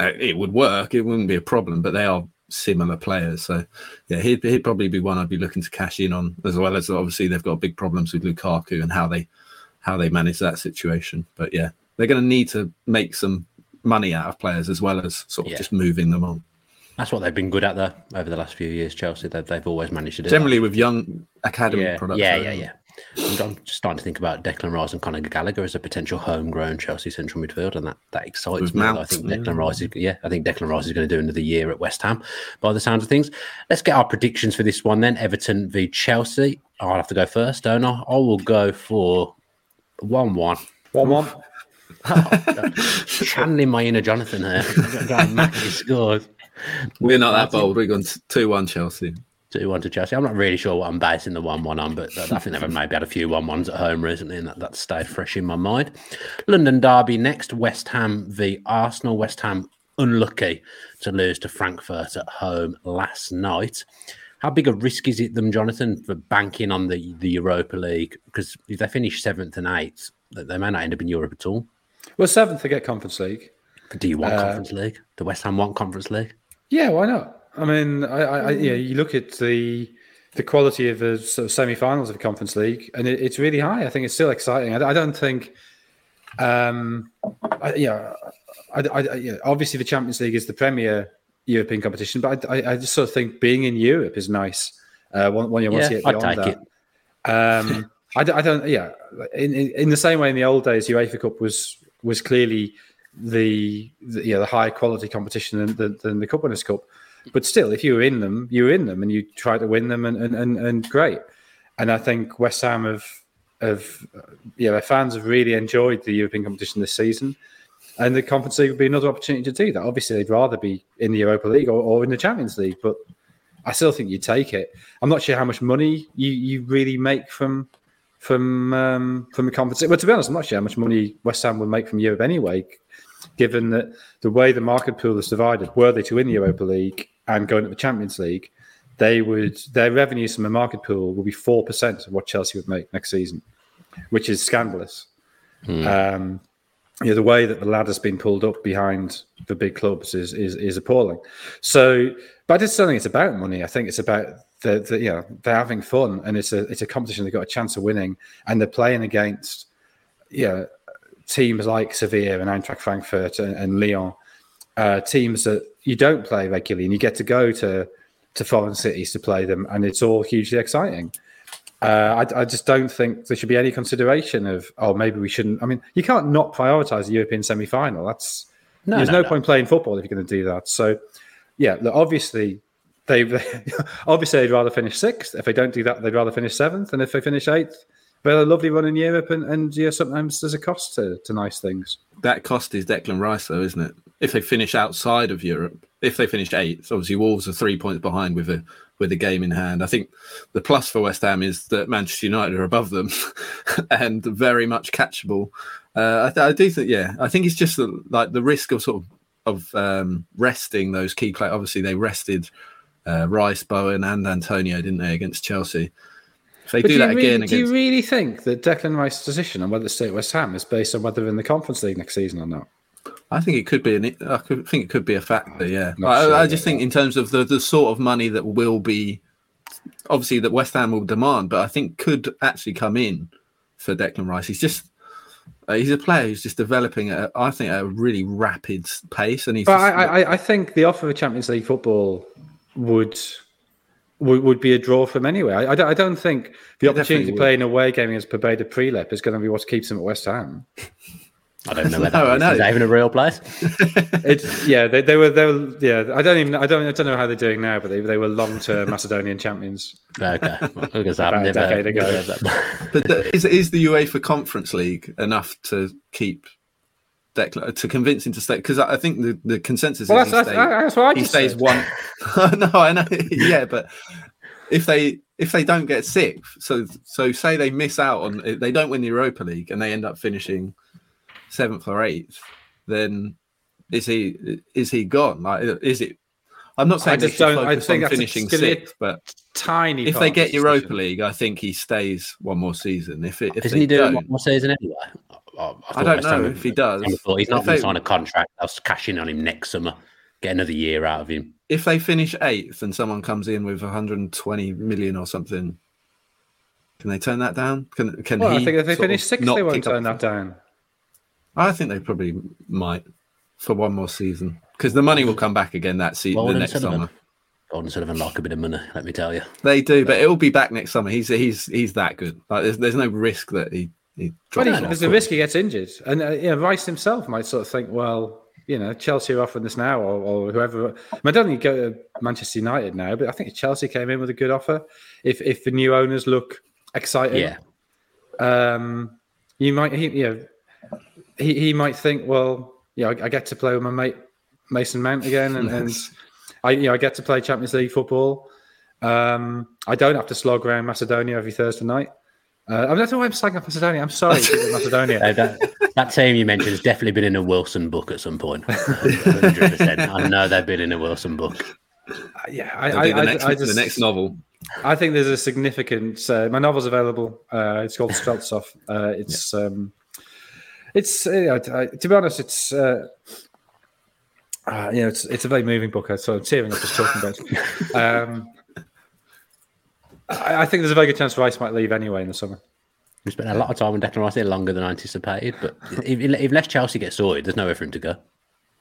Uh, it would work. It wouldn't be a problem, but they are similar players. So yeah, he'd, he'd probably be one I'd be looking to cash in on, as well as obviously they've got big problems with Lukaku and how they how they manage that situation. But yeah, they're going to need to make some money out of players as well as sort of Yeah. just moving them on. That's what they've been good at though over the last few years. Chelsea, they've, they've always managed to do. that. Generally, with young academy yeah, products. yeah, yeah, yeah. I'm, I'm just starting to think about Declan Rice and Conor Gallagher as a potential homegrown Chelsea central midfield, and that that excites With me. Mount, I think yeah. Declan Rice is, yeah, I think Declan Rice is going to do another year at West Ham. By the sounds of things, let's get our predictions for this one. Then Everton v Chelsea. I'll have to go first, don't I? I will go for one-one. One one. <laughs> Channeling my inner Jonathan here. <laughs> Going Mackie scores. We're not that bold. We're going two one Chelsea. Two one to Chelsea. I'm not really sure what I'm basing the one one on, but I think they've <laughs> maybe had a few one ones at home recently, and that, that stayed fresh in my mind. London derby next. West Ham v Arsenal. West Ham unlucky to lose to Frankfurt at home last night. How big a risk is it them, Jonathan, for banking on the, the Europa League? Because if they finish seventh and eighth, they may not end up in Europe at all. Well, seventh to get Conference League. Do you want uh, Conference League? The West Ham want Conference League? Yeah, why not? I mean, I, I, yeah, you look at the the quality of the sort of semi-finals of the Conference League, and it, it's really high. I think it's still exciting. I, I don't think, um, I, yeah, I, I, yeah, obviously the Champions League is the premier European competition, but I, I, just sort of think being in Europe is nice. Uh, when, when you want yeah, to get beyond that. It. Um, I, I, don't, yeah. In, in, in, the same way, in the old days, UEFA Cup was was clearly the, the yeah the higher quality competition than, than, than the Cup Winners' Cup. But still, if you were in them, you were in them, and you try to win them, and and, and, and great. And I think West Ham have have yeah, their fans have really enjoyed the European competition this season and the Conference League would be another opportunity to do that. Obviously, they'd rather be in the Europa League or, or in the Champions League, but I still think you take it. I'm not sure how much money you, you really make from from um, from the Conference. Well, to be honest, I'm not sure how much money West Ham would make from Europe anyway, given that the way the market pool is divided. Were they to win the Europa League and go into the Champions League, they would their revenues from the market pool will be four percent of what Chelsea would make next season, which is scandalous. Hmm. Um, you know, the way that the ladder's been pulled up behind the big clubs is is, is appalling. So, but I just don't think it's about money. I think it's about the, the you know they're having fun and it's a it's a competition they've got a chance of winning and they're playing against you know, teams like Sevilla and Eintracht Frankfurt and, and Lyon, uh, teams that you don't play regularly and you get to go to to foreign cities to play them and it's all hugely exciting. Uh, I, I, just don't think there should be any consideration of, oh, maybe we shouldn't. I mean, you can't not prioritize the European semi final. That's no, there's no, no, point playing football if you're going to do that. So, yeah, look, obviously, they <laughs> obviously they'd rather finish sixth. If they don't do that, they'd rather finish seventh. And if they finish eighth, they're a lovely run in Europe. And, and yeah, sometimes there's a cost to, to nice things. That cost is Declan Rice, though, isn't it? If they finish outside of Europe, if they finish eighth, obviously Wolves are three points behind with a with a game in hand. I think the plus for West Ham is that Manchester United are above them <laughs> and very much catchable. Uh, I, th- I, do think, yeah, I think it's just the, like the risk of sort of of um, resting those key players. Obviously, they rested uh, Rice, Bowen, and Antonio, didn't they, against Chelsea? If they but do, do that really, again, against... do you really think that Declan Rice's decision on whether to stay at West Ham is based on whether they're in the Conference League next season or not? I think it could be an. I could think it could be a factor. Yeah, I, sure, I, just think in terms of the the sort of money that will be, obviously that West Ham will demand, but I think could actually come in for Declan Rice. He's just. Uh, he's a player who's just developing at, I think, at a really rapid pace, and he's. But just, I, I, I think the offer of Champions League football would would, would be a draw for him anyway. I, I, don't, I don't think the opportunity to play an away game against Pobeda Prilep is going to be what keeps him at West Ham. I don't know whether <laughs> no, that oh, is. even a real place. <laughs> it's yeah, they, they, were they were yeah. I don't even I don't I don't know how they're doing now, but they, they were long term <laughs> Macedonian champions. Okay, because About a decade ago. but the, is is the UEFA Conference League enough to keep Declan to convince him to stay? Because I think the, the consensus well, is that's, he, that's, what I he stays said. one. no, <laughs> I know. <laughs> yeah, but if they if they don't get sixth, so so say they miss out on they don't win the Europa League and they end up finishing seventh or eighth, then is he is he gone? Like, is it? I'm not saying I just don't. I think on finishing sixth, but tiny. If they get Europa League, I think he stays one more season. If it, if isn't he doing one more season anyway? Oh, I, I don't know if he does. He's not going to sign a contract. I'll cash in on him next summer. Get another year out of him. If they finish eighth and someone comes in with 120 million or something, can they turn that down? Can can well, I think if they finish sixth, they won't turn that down. I think they probably might for one more season because the money will come back again that season the next Sullivan. summer. Gold and Sullivan like a bit of money, let me tell you. They do, but it'll be back next summer. He's he's he's that good. Like there's, there's no risk that he. Well, there's a risk he gets injured, and uh, you know, Rice himself might sort of think, well, you know, Chelsea are offering this now, or, or whoever. I, mean, don't think you go to Manchester United now, but I think Chelsea came in with a good offer. If if the new owners look excited, yeah, um, you might, he, you know, he, he might think, well, yeah, I, I, get to play with my mate Mason Mount again, and, and I you know I get to play Champions League football. Um, I don't have to slog around Macedonia every Thursday night. Uh, I don't know why I'm slagging Macedonia. I'm sorry, Macedonia. <laughs> Uh, that, that team you mentioned has definitely been in a Wilson book at some point. <laughs> 100%. I know they've been in a Wilson book. Uh, yeah, I, It'll I, the, I, next, I just, the next novel. I think there's a significant. Uh, my novel's available. Uh, it's called Streltsov. Uh, it's um, it's uh, I- I- to be honest, it's uh, uh, you know, it's it's a very moving book. So I'm tearing up just talking about. it. <laughs> Um, I, I think there's a very good chance Rice might leave anyway in the summer. We spent a lot of time on Declan Rice here, longer than anticipated. But if, if unless Chelsea gets sorted, there's nowhere for him to go.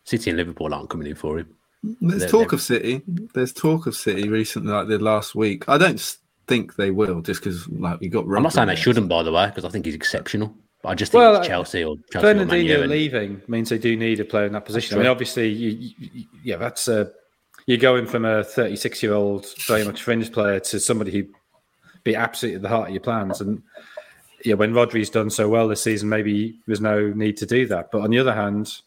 City and Liverpool aren't coming in for him. There's They're- talk they're- of City. There's talk of City recently, like the last week. I don't think they will, just because like we got. I'm not saying they shouldn't, by the way, because I think he's exceptional. But I just think Well, it's uh, Chelsea or Chelsea or Man U. Fernandinho and- leaving means they do need a player in that position. I mean, obviously, you, you, yeah, that's uh, you're going from a 36 year old very much fringe player to somebody who be absolutely at the heart of your plans. And yeah, when Rodri's done so well this season, maybe there's no need to do that. But on the other hand,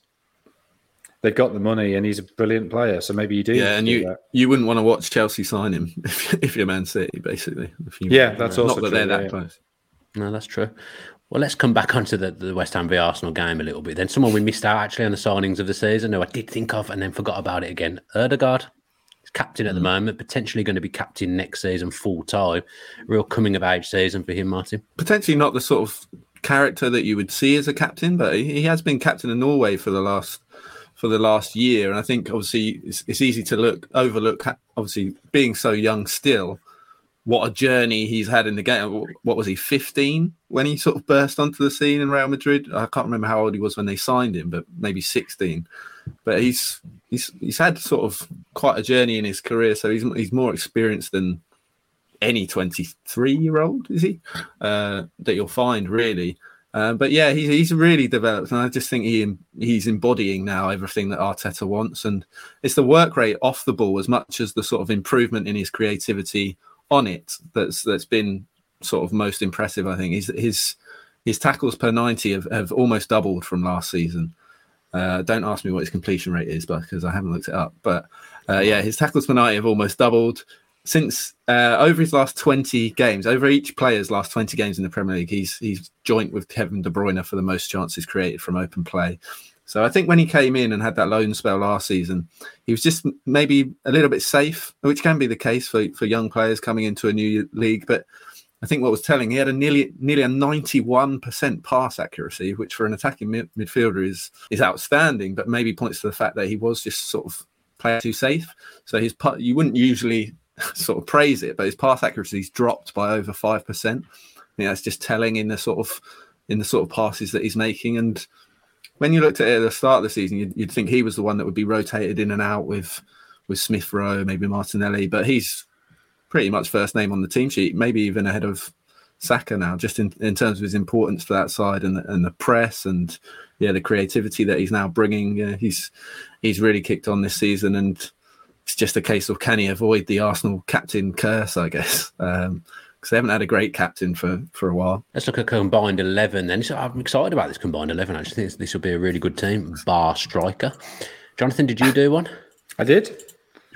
they've got the money and he's a brilliant player, so maybe you do. Yeah, and do you that. you wouldn't want to watch Chelsea sign him <laughs> if, if you're Man City, basically. If you, Yeah, that's also not that true, they're that yeah. close. No, that's true. Well, let's come back onto the, the West Ham v Arsenal game a little bit. Then someone we missed out actually on the signings of the season, who I did think of and then forgot about it again. Odegaard, he's captain at the moment, potentially going to be captain next season full time. Real coming of age season for him, Martin. Potentially not the sort of character that you would see as a captain, but he has been captain of Norway for the last for the last year, and I think obviously it's, it's easy to look overlook. Obviously, being so young still, what a journey he's had in the game. What was he, 15 when he sort of burst onto the scene in Real Madrid? I can't remember how old he was when they signed him, but maybe 16. But he's he's he's had sort of quite a journey in his career, so he's he's more experienced than any 23 year old, is he? Uh, that you'll find really. Uh, but yeah, he's he's really developed, and I just think he he's embodying now everything that Arteta wants, and it's the work rate off the ball as much as the sort of improvement in his creativity on it that's that's been sort of most impressive. I think his his his tackles per ninety have, have almost doubled from last season. Uh, don't ask me what his completion rate is, because I haven't looked it up. But uh, yeah, his tackles per ninety have almost doubled since uh, over his last 20 games, over each player's last 20 games in the Premier League, he's he's joint with Kevin De Bruyne for the most chances created from open play. So I think when he came in and had that loan spell last season, he was just maybe a little bit safe, which can be the case for, for young players coming into a new league. But I think what was telling, he had a nearly nearly a 91% pass accuracy, which for an attacking mid- midfielder is is outstanding, but maybe points to the fact that he was just sort of player too safe. So his you wouldn't usually <laughs> sort of praise it, but his pass accuracy's dropped by over five percent. That's just telling in the sort of in the sort of passes that he's making. And when you looked at it at the start of the season, you'd, you'd think he was the one that would be rotated in and out with with Smith Rowe, maybe Martinelli, but he's pretty much first name on the team sheet, maybe even ahead of Saka now, just in, in terms of his importance to that side and the, and the press and yeah, the creativity that he's now bringing. Yeah, he's he's really kicked on this season, and it's just a case of can he avoid the Arsenal captain curse, I guess, um, because they haven't had a great captain for for a while. Let's look at combined 11 then. So I'm excited about this combined 11. I actually think this will be a really good team, bar striker. Jonathan, did you do one? I did.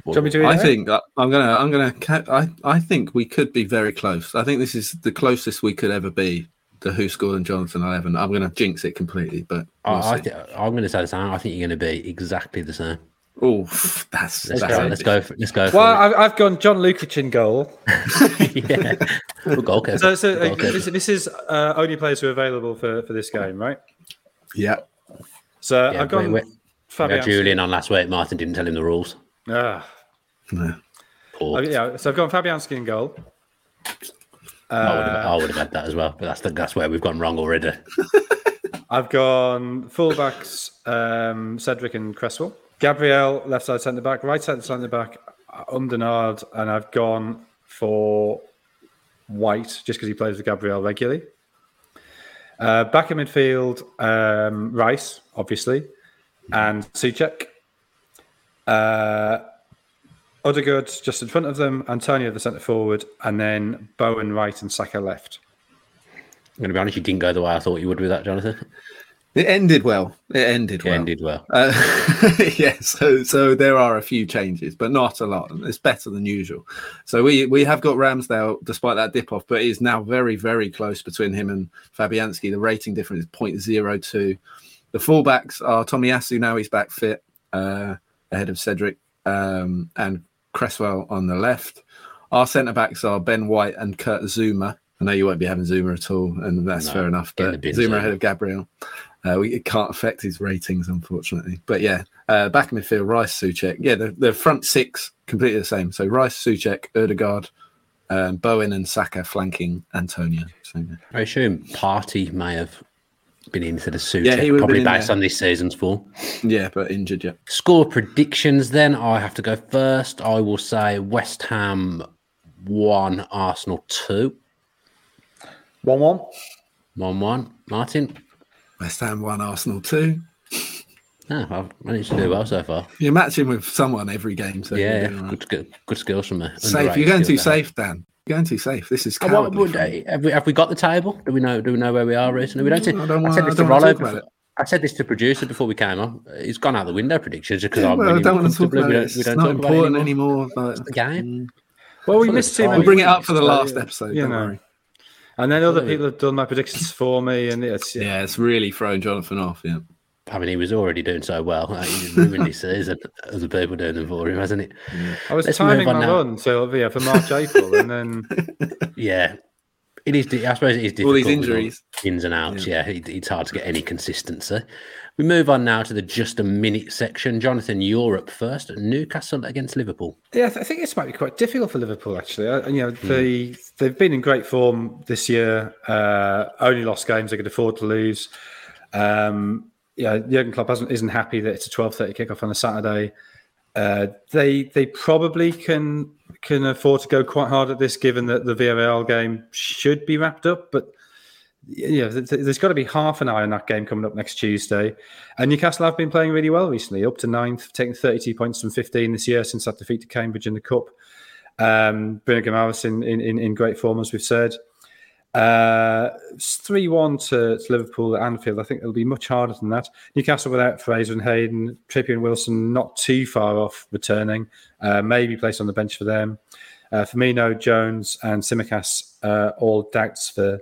Do you want me to read I think that I'm gonna I'm gonna I I think we could be very close. I think this is the closest we could ever be. The who scored and Jonathan eleven. I'm gonna jinx it completely, but we'll I, I th- I'm going to say the same. I think you're going to be exactly the same. Oh, that's Let's that's go. Let's go. For, let's go. For Well, it. I've, I've gone John Lukic in goal. <laughs> yeah. Good goalkeeper. So, so Good uh, goalkeeper. this, this is uh, only players who are available for, for this game, right? Yeah. So Yeah, I've gone we- we- We. Julian on last week. Martin didn't tell him the rules. Ah, Yeah. Oh, yeah, so I've gone Fabianski in goal. I, would have, Uh, I would have had that as well, but that's the, that's where we've gone wrong already. <laughs> I've gone fullbacks um, Cedric and Cresswell. Gabriel, left side centre back, right side centre back, Umdenard, and I've gone for White just because he plays with Gabriel regularly. Uh, back in midfield, um, Rice, obviously, and Soucek. Uh, Odegaard just in front of them, Antonio the centre forward, and then Bowen right and Saka left. I'm going to be honest, you didn't go the way I thought you would with that, Jonathan. It ended well. It ended well. It well. ended well. Uh, <laughs> yeah, so so there are a few changes, but not a lot. It's better than usual. So we we have got Ramsdale despite that dip off, but it is now very very close between him and Fabianski. The rating difference is 0.02. The fullbacks are Tomiyasu now he's back fit uh, ahead of Cedric um, and Cresswell on the left. Our centre backs are Ben White and Kurt Zouma. I know you won't be having Zouma at all, and that's No, fair enough. get in the But bin, Zouma Zouma. ahead of Gabriel. Uh, we, it can't affect his ratings, unfortunately. But yeah, uh, back in midfield, Rice, Soucek. Yeah, the, the front six completely the same. So Rice, Soucek, Odegaard, um, Bowen, and Saka flanking Antonio. So, yeah. I assume Partey may have been into the suit. Yeah, he would probably been in based on this season's form. yeah, but injured. Yeah, Score predictions then. I have to go first. I will say West Ham 1, Arsenal 2. 1 1. 1 1. Martin? West Ham one, Arsenal two. Oh, I've managed to do well so far. You're matching with someone every game, so you're yeah, doing good, skill, good skills from me. Safe. You're going too skill there. safe, Dan. You're going too safe. This is Oh, what cowardly. would- from you. have, we, have we got the table? Do we know? Do we know where we are recently? We don't. I don't wanna- said I this don't to wanna Rollo. before- I said this to producer before we came on. He's gone out the window predictions because Yeah, I'm well, I don't want to talk comfortably. about We it. don't, It's we don't not talk about it important anymore. anymore. but- The game. Mm. Well, we missed it's too fine. many. We'll bring it up for the last episode. You don't know. worry. And then other people have done my predictions for me, and it's Yeah, it's really thrown Jonathan off. Yeah. I mean, he was already doing so well. <laughs> Like, He's ruined his season. Other people doing them for him, hasn't it? I was Let's timing on my now. run till yeah, for March, April, and then <laughs> Yeah. It is. I suppose it is difficult. All these with injuries. ins and outs. Yeah, it, it's hard to get any consistency. We move on now to the just a minute section. Jonathan, Europe first. Newcastle against Liverpool. Yeah, I th- I think this might be quite difficult for Liverpool. Actually, I, you know, they they've been in great form this year. Uh, only lost games they could afford to lose. Um, yeah, Jurgen Klopp hasn't, isn't happy that it's a twelve thirty kickoff on a Saturday. Uh, they they probably can can afford to go quite hard at this, given that the Villarreal game should be wrapped up. But yeah, th- th- there's got to be half an eye on that game coming up next Tuesday. And Newcastle have been playing really well recently, up to ninth, taking 32 points from 15 this year since that defeat to Cambridge in the Cup. Um, Bruno in, in, in, in great form, as we've said. Uh, it's 3 1 to, to Liverpool at Anfield. I think it'll be much harder than that. Newcastle without Fraser and Hayden, Trippier and Wilson not too far off returning, uh, maybe placed on the bench for them. Uh, Firmino, Jones, and Tsimikas, uh, all doubts for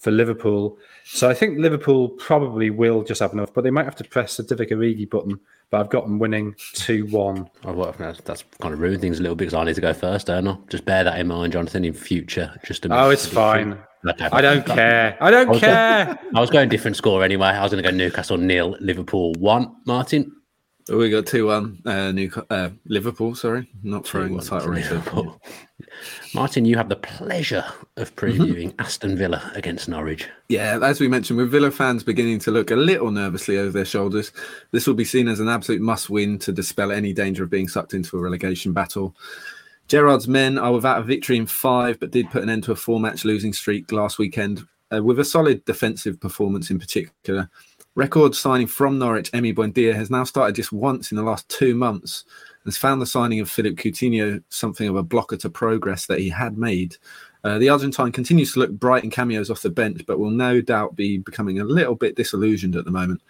for Liverpool. So I think Liverpool probably will just have enough, but they might have to press the Divock Origi button. But I've got them winning 2 1. Oh, well, that's, that's kind of ruined things a little bit because I need to go first, don't I? Just bear that in mind, Jonathan, in future. Just Oh, it's fine. Okay. I don't care. I don't Okay. care. I was going different score anyway. I was going to go Newcastle nil, Liverpool one. Martin, We got two one. Uh, New uh, Liverpool. Sorry, not throwing the 2-1 title to Liverpool. <laughs> Martin, you have the pleasure of previewing Aston Villa against Norwich. Yeah, as we mentioned, with Villa fans beginning to look a little nervously over their shoulders, this will be seen as an absolute must-win to dispel any danger of being sucked into a relegation battle. Gerrard's men are without a victory in five, but did put an end to a four-match losing streak last weekend uh, with a solid defensive performance in particular. Record signing from Norwich, Emi Buendia, has now started just once in the last two months. And has found the signing of Philippe Coutinho something of a blocker to progress that he had made. Uh, the Argentine continues to look bright in cameos off the bench, but will no doubt be becoming a little bit disillusioned at the moment.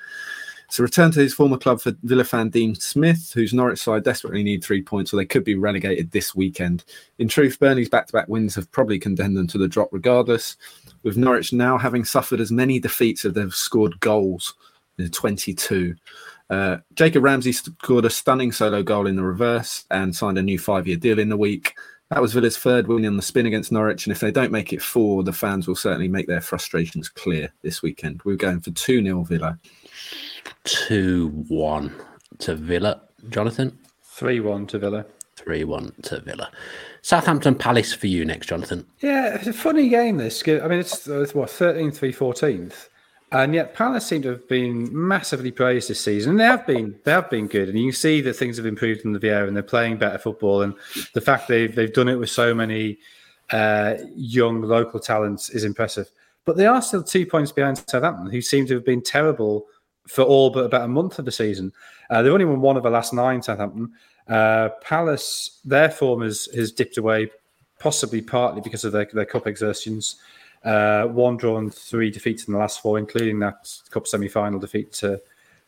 So return to his former club for Villa fan Dean Smith, whose Norwich side desperately need three points, or they could be relegated this weekend. In truth, Burnley's back-to-back wins have probably condemned them to the drop regardless. With Norwich now having suffered as many defeats as they've scored goals, uh, 22. Uh, Jacob Ramsey scored a stunning solo goal in the reverse and signed a new five-year deal in the week. That was Villa's third win on the spin against Norwich, and if they don't make it four, the fans will certainly make their frustrations clear this weekend. We're going for 2 0 Villa. 2 1 to Villa. Jonathan, 3 1 to Villa. 3 1 to Villa. Southampton Palace for you next, Jonathan. Yeah, it's a funny game, this. I mean, it's, it's what, 13th, 3 14th. And yet Palace seem to have been massively praised this season. And they have been they have been good. And you can see that things have improved in the Vieira and they're playing better football. And the fact they've they've done it with so many uh, young local talents is impressive. But they are still two points behind Southampton, who seem to have been terrible for all but about a month of the season. Uh, they've only won one of the last nine, Southampton. Uh, Palace, their form has, has dipped away, possibly partly because of their, their cup exertions. Uh, one draw and three defeats in the last four, including that cup semi-final defeat to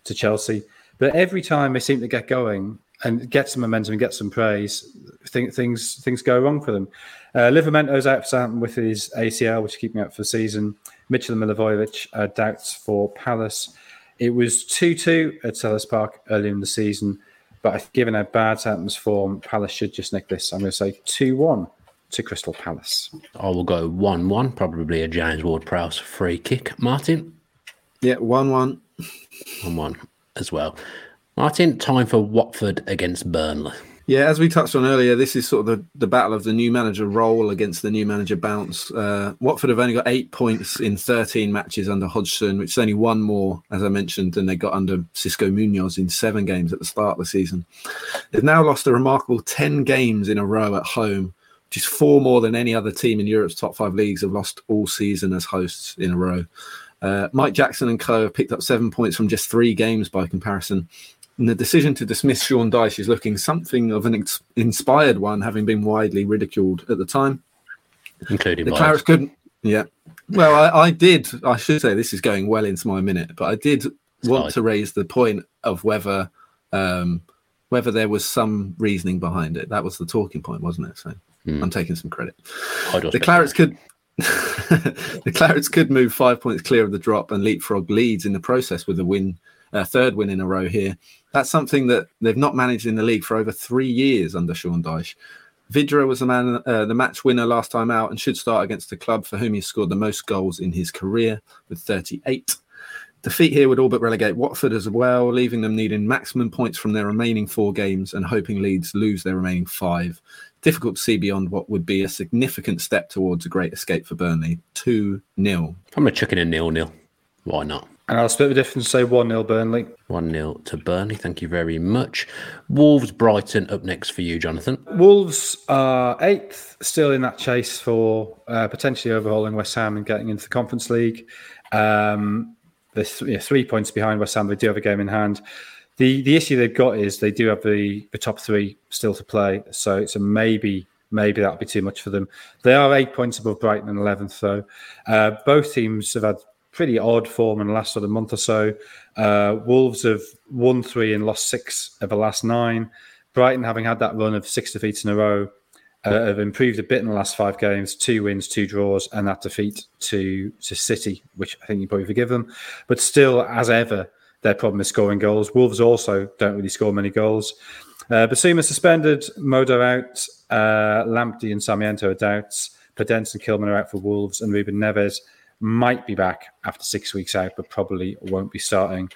to Chelsea. But every time they seem to get going and get some momentum and get some praise, th- things things go wrong for them. Uh, Livramento's out for Southampton with his ACL, which is keeping out for the season. Mitchell and Milivojevic uh, doubts for Palace. It was 2 2 at Selhurst Park earlier in the season, but given how bad Southampton's form, Palace should just nick this. I'm going to say 2 1 to Crystal Palace. I will go 1 1, probably a James Ward Prowse free kick. Martin? Yeah, 1 1. 1 1 as well. Martin, time for Watford against Burnley. Yeah, as we touched on earlier, this is sort of the, the battle of the new manager role against the new manager bounce. Uh, Watford have only got eight points in 13 matches under Hodgson, which is only one more, as I mentioned, than they got under Xisco Munoz in seven games at the start of the season. They've now lost a remarkable 10 games in a row at home, which is four more than any other team in Europe's top five leagues have lost all season as hosts in a row. Uh, Mike Jackson and co have picked up seven points from just three games by comparison. And the decision to dismiss Sean Dyche is looking something of an ex- inspired one, having been widely ridiculed at the time. Including The mine. Clarets couldn't. Yeah. Well, I, I did. I should say this is going well into my minute, but I did want fine. to raise the point of whether um, whether there was some reasoning behind it. That was the talking point, wasn't it? So Hmm. I'm taking some credit. The Clarets could. <laughs> the Clarets could move five points clear of the drop and leapfrog Leeds in the process with a win, a third win in a row here. That's something that they've not managed in the league for over three years under Sean Dyche. Vydra was the man, uh, the match winner last time out, and should start against the club for whom he scored the most goals in his career with 38. Defeat here would all but relegate Watford as well, leaving them needing maximum points from their remaining four games and hoping Leeds lose their remaining five. Difficult to see beyond what would be a significant step towards a great escape for Burnley. 2 0. I'm going to chuck in a nil nil. Why not? And I'll split the difference and say 1 0 Burnley. 1 0 to Burnley. Thank you very much. Wolves Brighton up next for you, Jonathan. Wolves are eighth, still in that chase for uh, potentially overhauling West Ham and getting into the Conference League. Um, they're th- three points behind West Ham. They do have a game in hand. The the issue they've got is they do have the, the top three still to play. So it's a maybe maybe that'll be too much for them. They are eight points above Brighton and eleventh though. Uh, both teams have had pretty odd form in the last sort of month or so. Uh, Wolves have won three and lost six of the last nine. Brighton, having had that run of six defeats in a row, uh, have improved a bit in the last five games. Two wins, two draws, and that defeat to to City, which I think you probably forgive them. But still, as ever, their problem is scoring goals. Wolves also don't really score many goals. Uh, Bissouma suspended, Moder out, uh, Lamptey and Sarmiento are doubts. Podence and Kilman are out for Wolves, and Ruben Neves might be back after six weeks out, but probably won't be starting.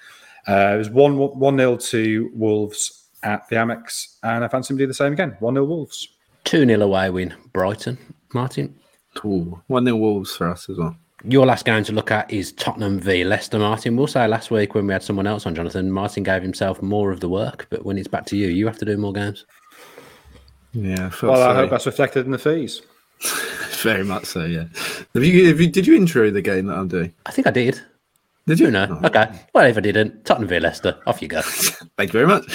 Uh, it was 1 1 0 to Wolves at the Amex, and I fancy them to do the same again 1 0 Wolves. 2 0 away win, Brighton. Martin. 1 0 Wolves for us as well. Your last game to look at is Tottenham v Leicester, Martin. We'll say last week when we had someone else on, Jonathan, Martin gave himself more of the work, but when it's back to you, you have to do more games. Yeah. I feel Well, I hope that's reflected in the fees. <laughs> Very much so, yeah. Have you, have you, did you intro the game that I'm doing? I think I did. Did you? Know, Oh. okay. Well, if I didn't, Tottenham v Leicester, off you go. <laughs> Thank you very much.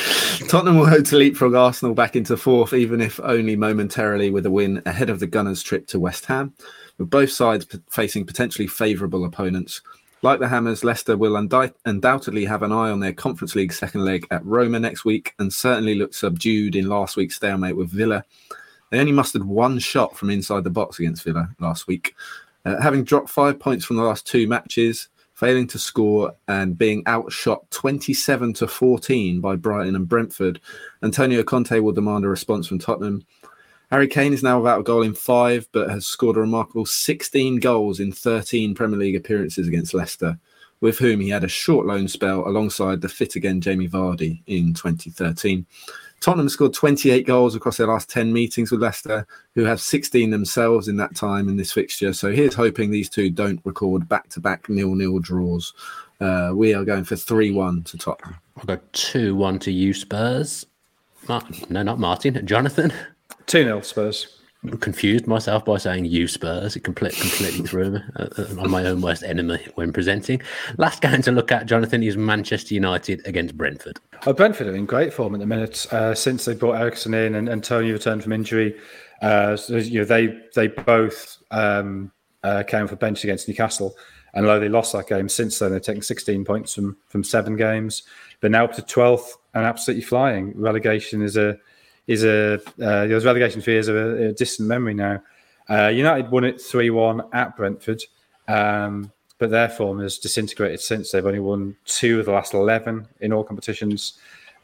Tottenham will hope to leapfrog Arsenal back into fourth, even if only momentarily, with a win ahead of the Gunners' trip to West Ham, with both sides p- facing potentially favourable opponents. Like the Hammers, Leicester will undi- undoubtedly have an eye on their Conference League second leg at Roma next week and certainly look subdued in last week's stalemate with Villa. They only mustered one shot from inside the box against Villa last week. Uh, having dropped five points from the last two matches, failing to score and being outshot 27 to 14 by Brighton and Brentford, Antonio Conte will demand a response from Tottenham. Harry Kane is now without a goal in five, but has scored a remarkable 16 goals in 13 Premier League appearances against Leicester, with whom he had a short loan spell alongside the fit again Jamie Vardy in 2013. Tottenham scored 28 goals across their last 10 meetings with Leicester, who have 16 themselves in that time in this fixture. So here's hoping these two don't record back to back nil nil draws. Uh, we are going for 3 1 to Tottenham. I'll go 2 1 to you, Spurs. Mar- no, not Martin. Jonathan. 2 0 Spurs. Confused myself by saying you Spurs. It complete, completely threw me. Uh, uh, I'm my own worst enemy when presenting. Last game to look at, Jonathan, is Manchester United against Brentford. Oh, Brentford are in great form at the minute uh, since they brought Eriksen in and, and Toney returned from injury. Uh, so, you know, they they both um, uh, came for bench against Newcastle. And although they lost that game since then, they've taken 16 points from, from seven games. They're now up to 12th and absolutely flying. Relegation is a is a uh, those relegation fears are a, a distant memory now. Uh, United won it 3 1 at Brentford, um, but their form has disintegrated since. They've only won two of the last 11 in all competitions.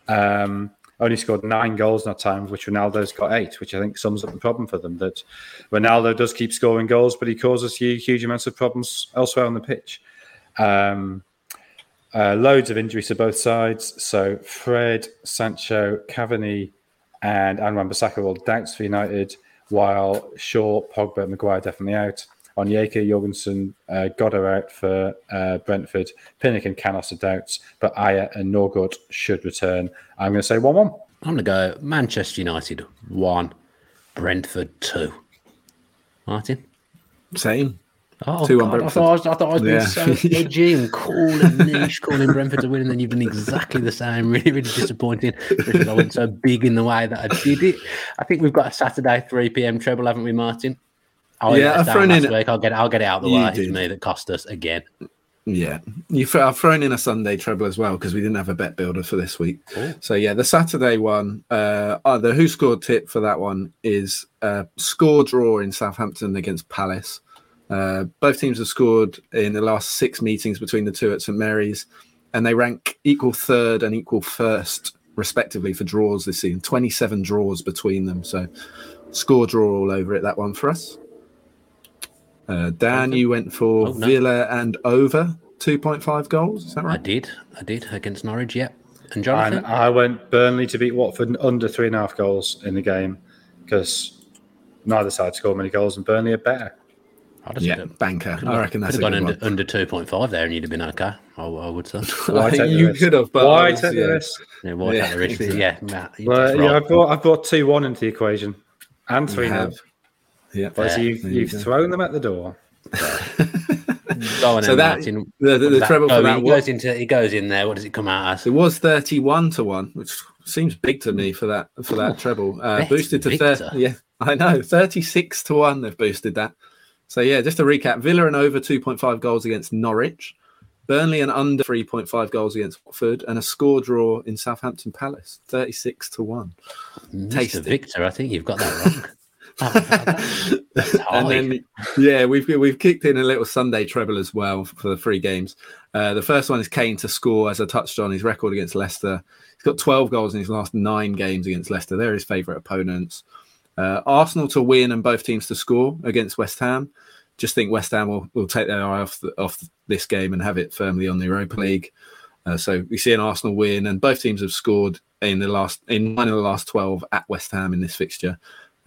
Um, only scored nine goals in that time, which Ronaldo's got eight, which I think sums up the problem for them. That Ronaldo does keep scoring goals, but he causes huge, huge amounts of problems elsewhere on the pitch. Um, uh, loads of injuries to both sides. So Fred, Sancho, Cavani, and Aaron Bissaka all doubts for United, while Shaw, Pogba, Maguire definitely out. Onyeka, Jorgensen, uh, Goddard out for uh, Brentford. Pinnock and Canos are doubts, but Ajer and Norgaard should return. I'm going to say 1 1. I'm going to go Manchester United 1, Brentford 2. Martin? Same. Oh, Two God, I thought I was, I thought I was being Yeah. so <laughs> edgy and cool and niche, calling Brentford to win, and then you've done exactly the same. <laughs> Really, really disappointing because I went so <laughs> big in the way that I did it. I think we've got a Saturday 3 p.m. treble, haven't we, Martin? Oh, Yeah, I've thrown in- week. I'll get, I'll get it out of the way. It's did. me that cost us again. Yeah, you th- I've thrown in a Sunday treble as well because we didn't have a bet builder for this week. Cool. So yeah, the Saturday one, uh, oh, the who scored tip for that one is uh, score draw in Southampton against Palace. Uh, both teams have scored in the last six meetings between the two at St Mary's, and they rank equal third and equal first respectively for draws this season. Twenty-seven draws between them. So score draw all over it. That one for us. Uh, Dan, you went for Oh, no. Villa and over 2.5 goals. Is that right? I did. I did against Norwich, yep. And And Jonathan? I went Burnley to beat Watford under three and a half goals in the game because neither side scored many goals and Burnley are better. I just Yeah, banker. could've I got- reckon that's a could've good gone one. under, under 2.5 there and you'd have been okay. I, I would say. <laughs> Why take the you could have, but Why I was- take the yeah. risk? Yeah, why Yeah, take the risk? Yeah, Matt, Well, yeah, I roll. brought I brought two one into the equation and You three nil. have. Yeah. But Yeah, you've, you you've go. thrown them at the door. <laughs> So then, that- Martin. The, the, the does that treble go for that It goes into it goes in there. What does it come out as? it was 31 to 1, which seems big to me for that for that Oh, treble. Uh, boosted to 30. Yeah, I know. 36 to 1 they've boosted that. So yeah, just to recap, Villa and over 2.5 goals against Norwich, Burnley and under 3.5 goals against Watford, and a score draw in Southampton Palace, 36 to 1. Mr. tasty. Victor, I think you've got that wrong. <laughs> Oh, <laughs> and then yeah, we've we've kicked in a little Sunday treble as well for the three games. Uh, the first one is Kane to score, as I touched on his record against Leicester. He's got 12 goals in his last nine games against Leicester. They're his favourite opponents. Uh, Arsenal to win and both teams to score against West Ham. Just think West Ham will, will take their eye off the, off this game and have it firmly on the Europa League. Uh, so we see an Arsenal win, and both teams have scored in the last in nine of the last 12 at West Ham in this fixture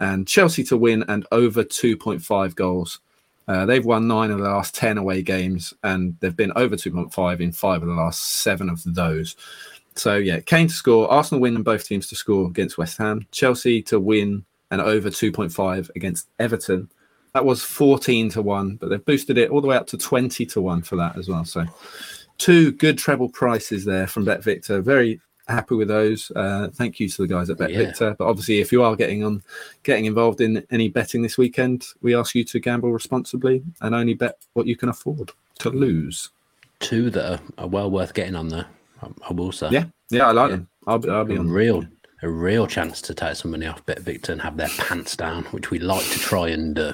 and Chelsea to win and over 2.5 goals. Uh, they've won nine of the last 10 away games and they've been over 2.5 in five of the last seven of those. So, yeah, Kane to score, Arsenal win and both teams to score against West Ham, Chelsea to win and over 2.5 against Everton. That was 14 to 1, but they've boosted it all the way up to 20 to 1 for that as well. So, two good treble prices there from Bet Victor. Very happy with those. Uh, thank you to the guys at Bet Yeah. Victor. But obviously, if you are getting on, getting involved in any betting this weekend, we ask you to gamble responsibly and only bet what you can afford to lose. two that are, well worth getting on there. I, I will say. Yeah, yeah, I like Yeah. them. I'll be, I'll be on. real a real chance to take some money off Bet Victor and have their pants down, which we like to try and do.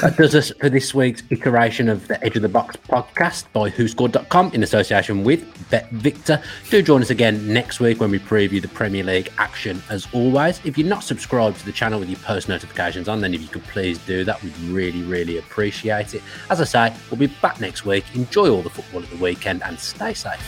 That does us for this week's iteration of the Edge of the Box podcast by WhoScored.com in association with Bet Victor. Do join us again next week when we preview the Premier League action as always. If you're not subscribed to the channel with your post notifications on, then if you could please do that, we'd really, really appreciate it. As I say, we'll be back next week. Enjoy all the football at the weekend and stay safe.